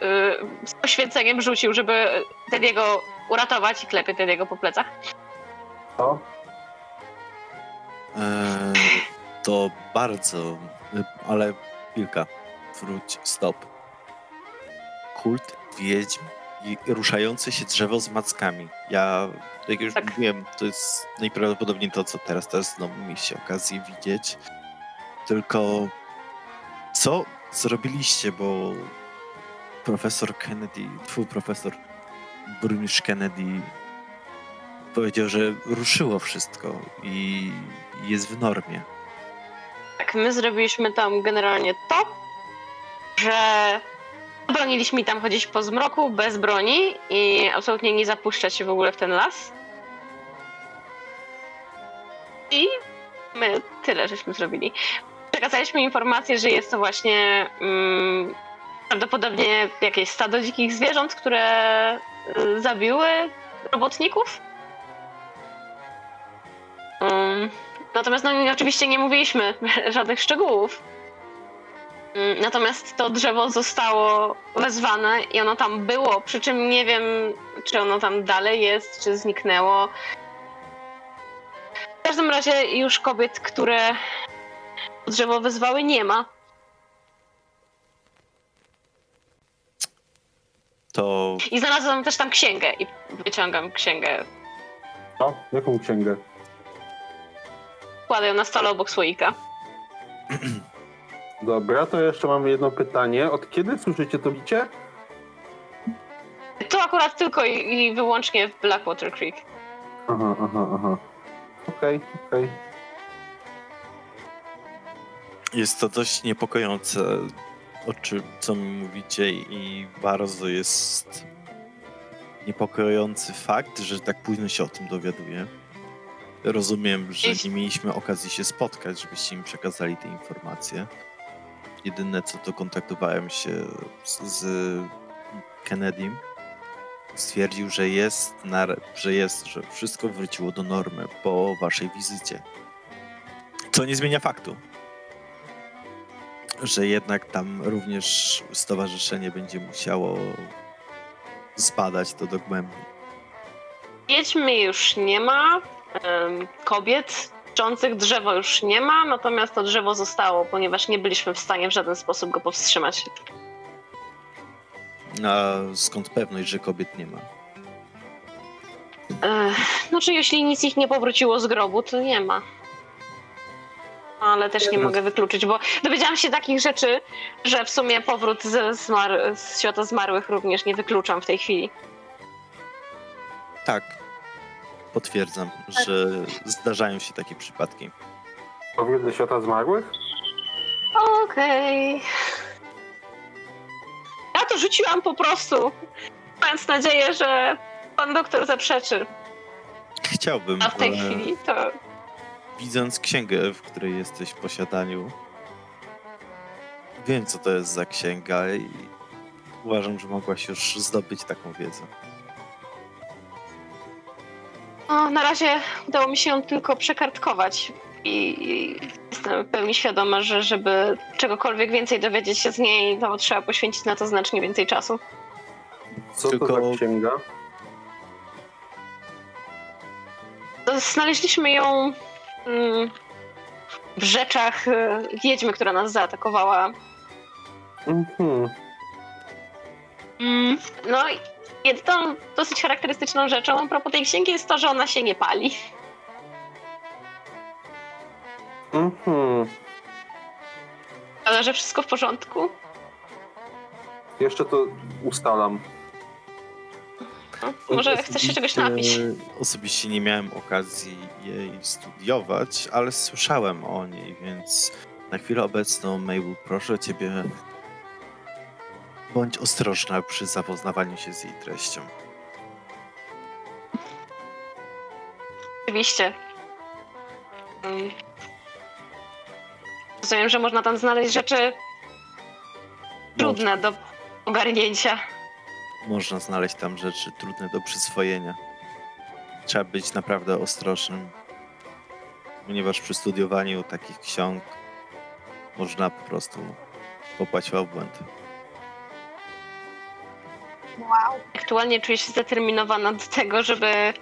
[SPEAKER 4] z poświęceniem rzucił, żeby Tediego uratować i klepie Tediego po plecach.
[SPEAKER 3] O,
[SPEAKER 2] to bardzo, ale chwilka, wróć, stop. Kult wiedźm i ruszające się drzewo z mackami. Ja, jak już
[SPEAKER 4] Tak.
[SPEAKER 2] mówiłem, to jest najprawdopodobniej to, co teraz też znowu mieliście okazję widzieć. Tylko co zrobiliście, bo profesor Kennedy, twój profesor burmistrz Kennedy powiedział, że ruszyło wszystko i jest w normie.
[SPEAKER 4] Tak, my zrobiliśmy tam generalnie to, że broniliśmy tam chodzić po zmroku bez broni i absolutnie nie zapuszczać się w ogóle w ten las. I my tyle żeśmy zrobili. Przekazaliśmy informację, że jest to właśnie mm, prawdopodobnie jakieś stado dzikich zwierząt, które y, zabiły robotników. Natomiast no, nie- oczywiście nie mówiliśmy żadnych szczegółów. Mm, Natomiast to drzewo zostało wezwane i ono tam było, przy czym nie wiem, czy ono tam dalej jest, czy zniknęło. W każdym razie już kobiet, które to drzewo wezwały, nie ma.
[SPEAKER 2] To
[SPEAKER 4] I znalazłam też tam księgę i wyciągam księgę,
[SPEAKER 3] co? Jaką księgę?
[SPEAKER 4] Kładę ją na stole obok słoika.
[SPEAKER 3] Dobra, to jeszcze mamy jedno pytanie. Od kiedy słyszycie to bicie?
[SPEAKER 4] To akurat tylko i, i wyłącznie w Blackwater Creek.
[SPEAKER 3] Aha, aha, aha. Okej, okej.
[SPEAKER 2] jest to dość niepokojące, o czym, co mi mówicie i bardzo jest niepokojący fakt, że tak późno się o tym dowiaduję. Rozumiem, że nie mieliśmy okazji się spotkać, żebyście mi przekazali te informacje. Jedyne co to kontaktowałem się z, z Kennedym. Stwierdził, że jest, na, że jest, że wszystko wróciło do normy po waszej wizycie. Co nie zmienia faktu, że jednak tam również stowarzyszenie będzie musiało zbadać to dogłębnie.
[SPEAKER 4] Wiedźmy już nie ma, kobiet niszczących drzewo już nie ma, natomiast to drzewo zostało, ponieważ nie byliśmy w stanie w żaden sposób go powstrzymać.
[SPEAKER 2] A skąd pewność, że kobiet nie ma?
[SPEAKER 4] Ech, Znaczy, jeśli nic ich nie powróciło z grobu, to nie ma. Ale też nie mogę wykluczyć, bo dowiedziałam się takich rzeczy, że w sumie powrót ze zmar- z świata zmarłych również nie wykluczam w tej chwili.
[SPEAKER 2] Tak. Potwierdzam, że zdarzają się takie przypadki.
[SPEAKER 3] Powrót do świata zmarłych?
[SPEAKER 4] Okej. Ja to rzuciłam po prostu, mając nadzieję, że pan doktor zaprzeczy.
[SPEAKER 2] Chciałbym,
[SPEAKER 4] A w tej
[SPEAKER 2] ale
[SPEAKER 4] chwili to
[SPEAKER 2] widząc księgę, w której jesteś w posiadaniu, wiem, co to jest za księga i uważam, że mogłaś już zdobyć taką wiedzę.
[SPEAKER 4] No, na razie udało mi się ją tylko przekartkować. I jestem w pełni świadoma, że żeby czegokolwiek więcej dowiedzieć się z niej, to trzeba poświęcić na to znacznie więcej czasu.
[SPEAKER 3] Co
[SPEAKER 2] Tylko-
[SPEAKER 3] to za księga?
[SPEAKER 4] Znaleźliśmy ją mm, w rzeczach e, wiedźmy, która nas zaatakowała.
[SPEAKER 3] Mhm.
[SPEAKER 4] Mm, no i jedną dosyć charakterystyczną rzeczą a propos tej księgi jest to, że ona się nie pali.
[SPEAKER 3] Mhm.
[SPEAKER 4] Ale że wszystko w porządku.
[SPEAKER 3] Jeszcze to ustalam.
[SPEAKER 4] No, może chcesz się czegoś napić.
[SPEAKER 2] Osobiście nie miałem okazji jej studiować, ale słyszałem o niej, więc na chwilę obecną, Mabel, proszę ciebie, bądź ostrożna przy zapoznawaniu się z jej treścią.
[SPEAKER 4] Oczywiście. Mm. Rozumiem, że można tam znaleźć rzeczy trudne do ogarnięcia.
[SPEAKER 2] Można znaleźć tam rzeczy trudne do przyswojenia. Trzeba być naprawdę ostrożnym, ponieważ przy studiowaniu takich ksiąg można po prostu popaść w błęd.
[SPEAKER 6] Wow.
[SPEAKER 4] Aktualnie czuję się zdeterminowana do tego, żeby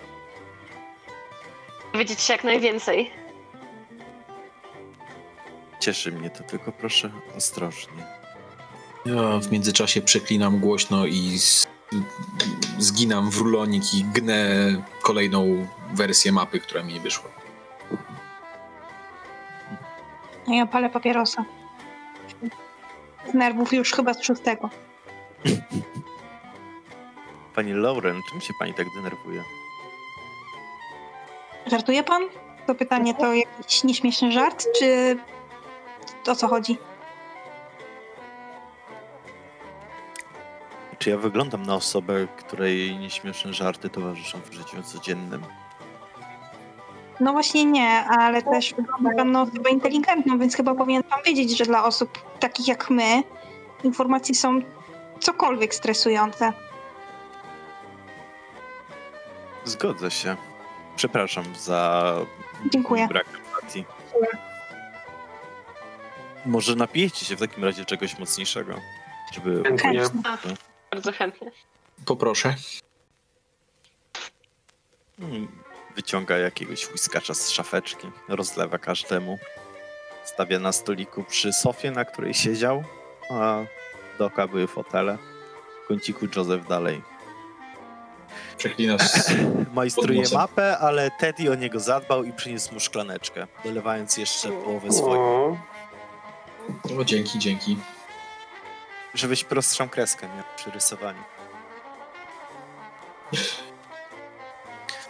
[SPEAKER 4] dowiedzieć się jak najwięcej.
[SPEAKER 2] Cieszy mnie to, tylko proszę ostrożnie.
[SPEAKER 5] Ja w międzyczasie przeklinam głośno i zginam w rulonik i gnę kolejną wersję mapy, która mi nie wyszła.
[SPEAKER 6] A ja palę papierosa. Z nerwów już chyba z szóstego.
[SPEAKER 2] Pani Lauren, czym się pani tak denerwuje?
[SPEAKER 6] Żartuje pan? To pytanie to jakiś nieśmieszny żart, czy o co chodzi?
[SPEAKER 2] Czy ja wyglądam na osobę, której nieśmieszne żarty towarzyszą w życiu codziennym?
[SPEAKER 6] No właśnie nie, ale też wygląda pan na osobę inteligentną, więc chyba powinien pan wiedzieć, że dla osób takich jak my informacje są cokolwiek stresujące.
[SPEAKER 2] Zgodzę się. Przepraszam za
[SPEAKER 6] Dziękuję.
[SPEAKER 2] brak empatii. Może napijecie się w takim razie czegoś mocniejszego, żeby...
[SPEAKER 3] Chętnie.
[SPEAKER 4] Bardzo chętnie.
[SPEAKER 5] Poproszę.
[SPEAKER 2] Mm, Wyciąga jakiegoś łyskacza z szafeczki, rozlewa każdemu. Stawia na stoliku przy sofie, na której siedział, a dookoła były fotele. W kąciku Józef dalej.
[SPEAKER 5] Przeklinasz.
[SPEAKER 2] Majstruje mapę, ale Teddy o niego zadbał i przyniósł mu szklaneczkę, dolewając jeszcze połowę swojej.
[SPEAKER 5] O, dzięki, dzięki.
[SPEAKER 2] Żebyś prostszą kreskę miał przy rysowaniu.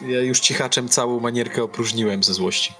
[SPEAKER 5] Ja już cichaczem całą manierkę opróżniłem ze złości.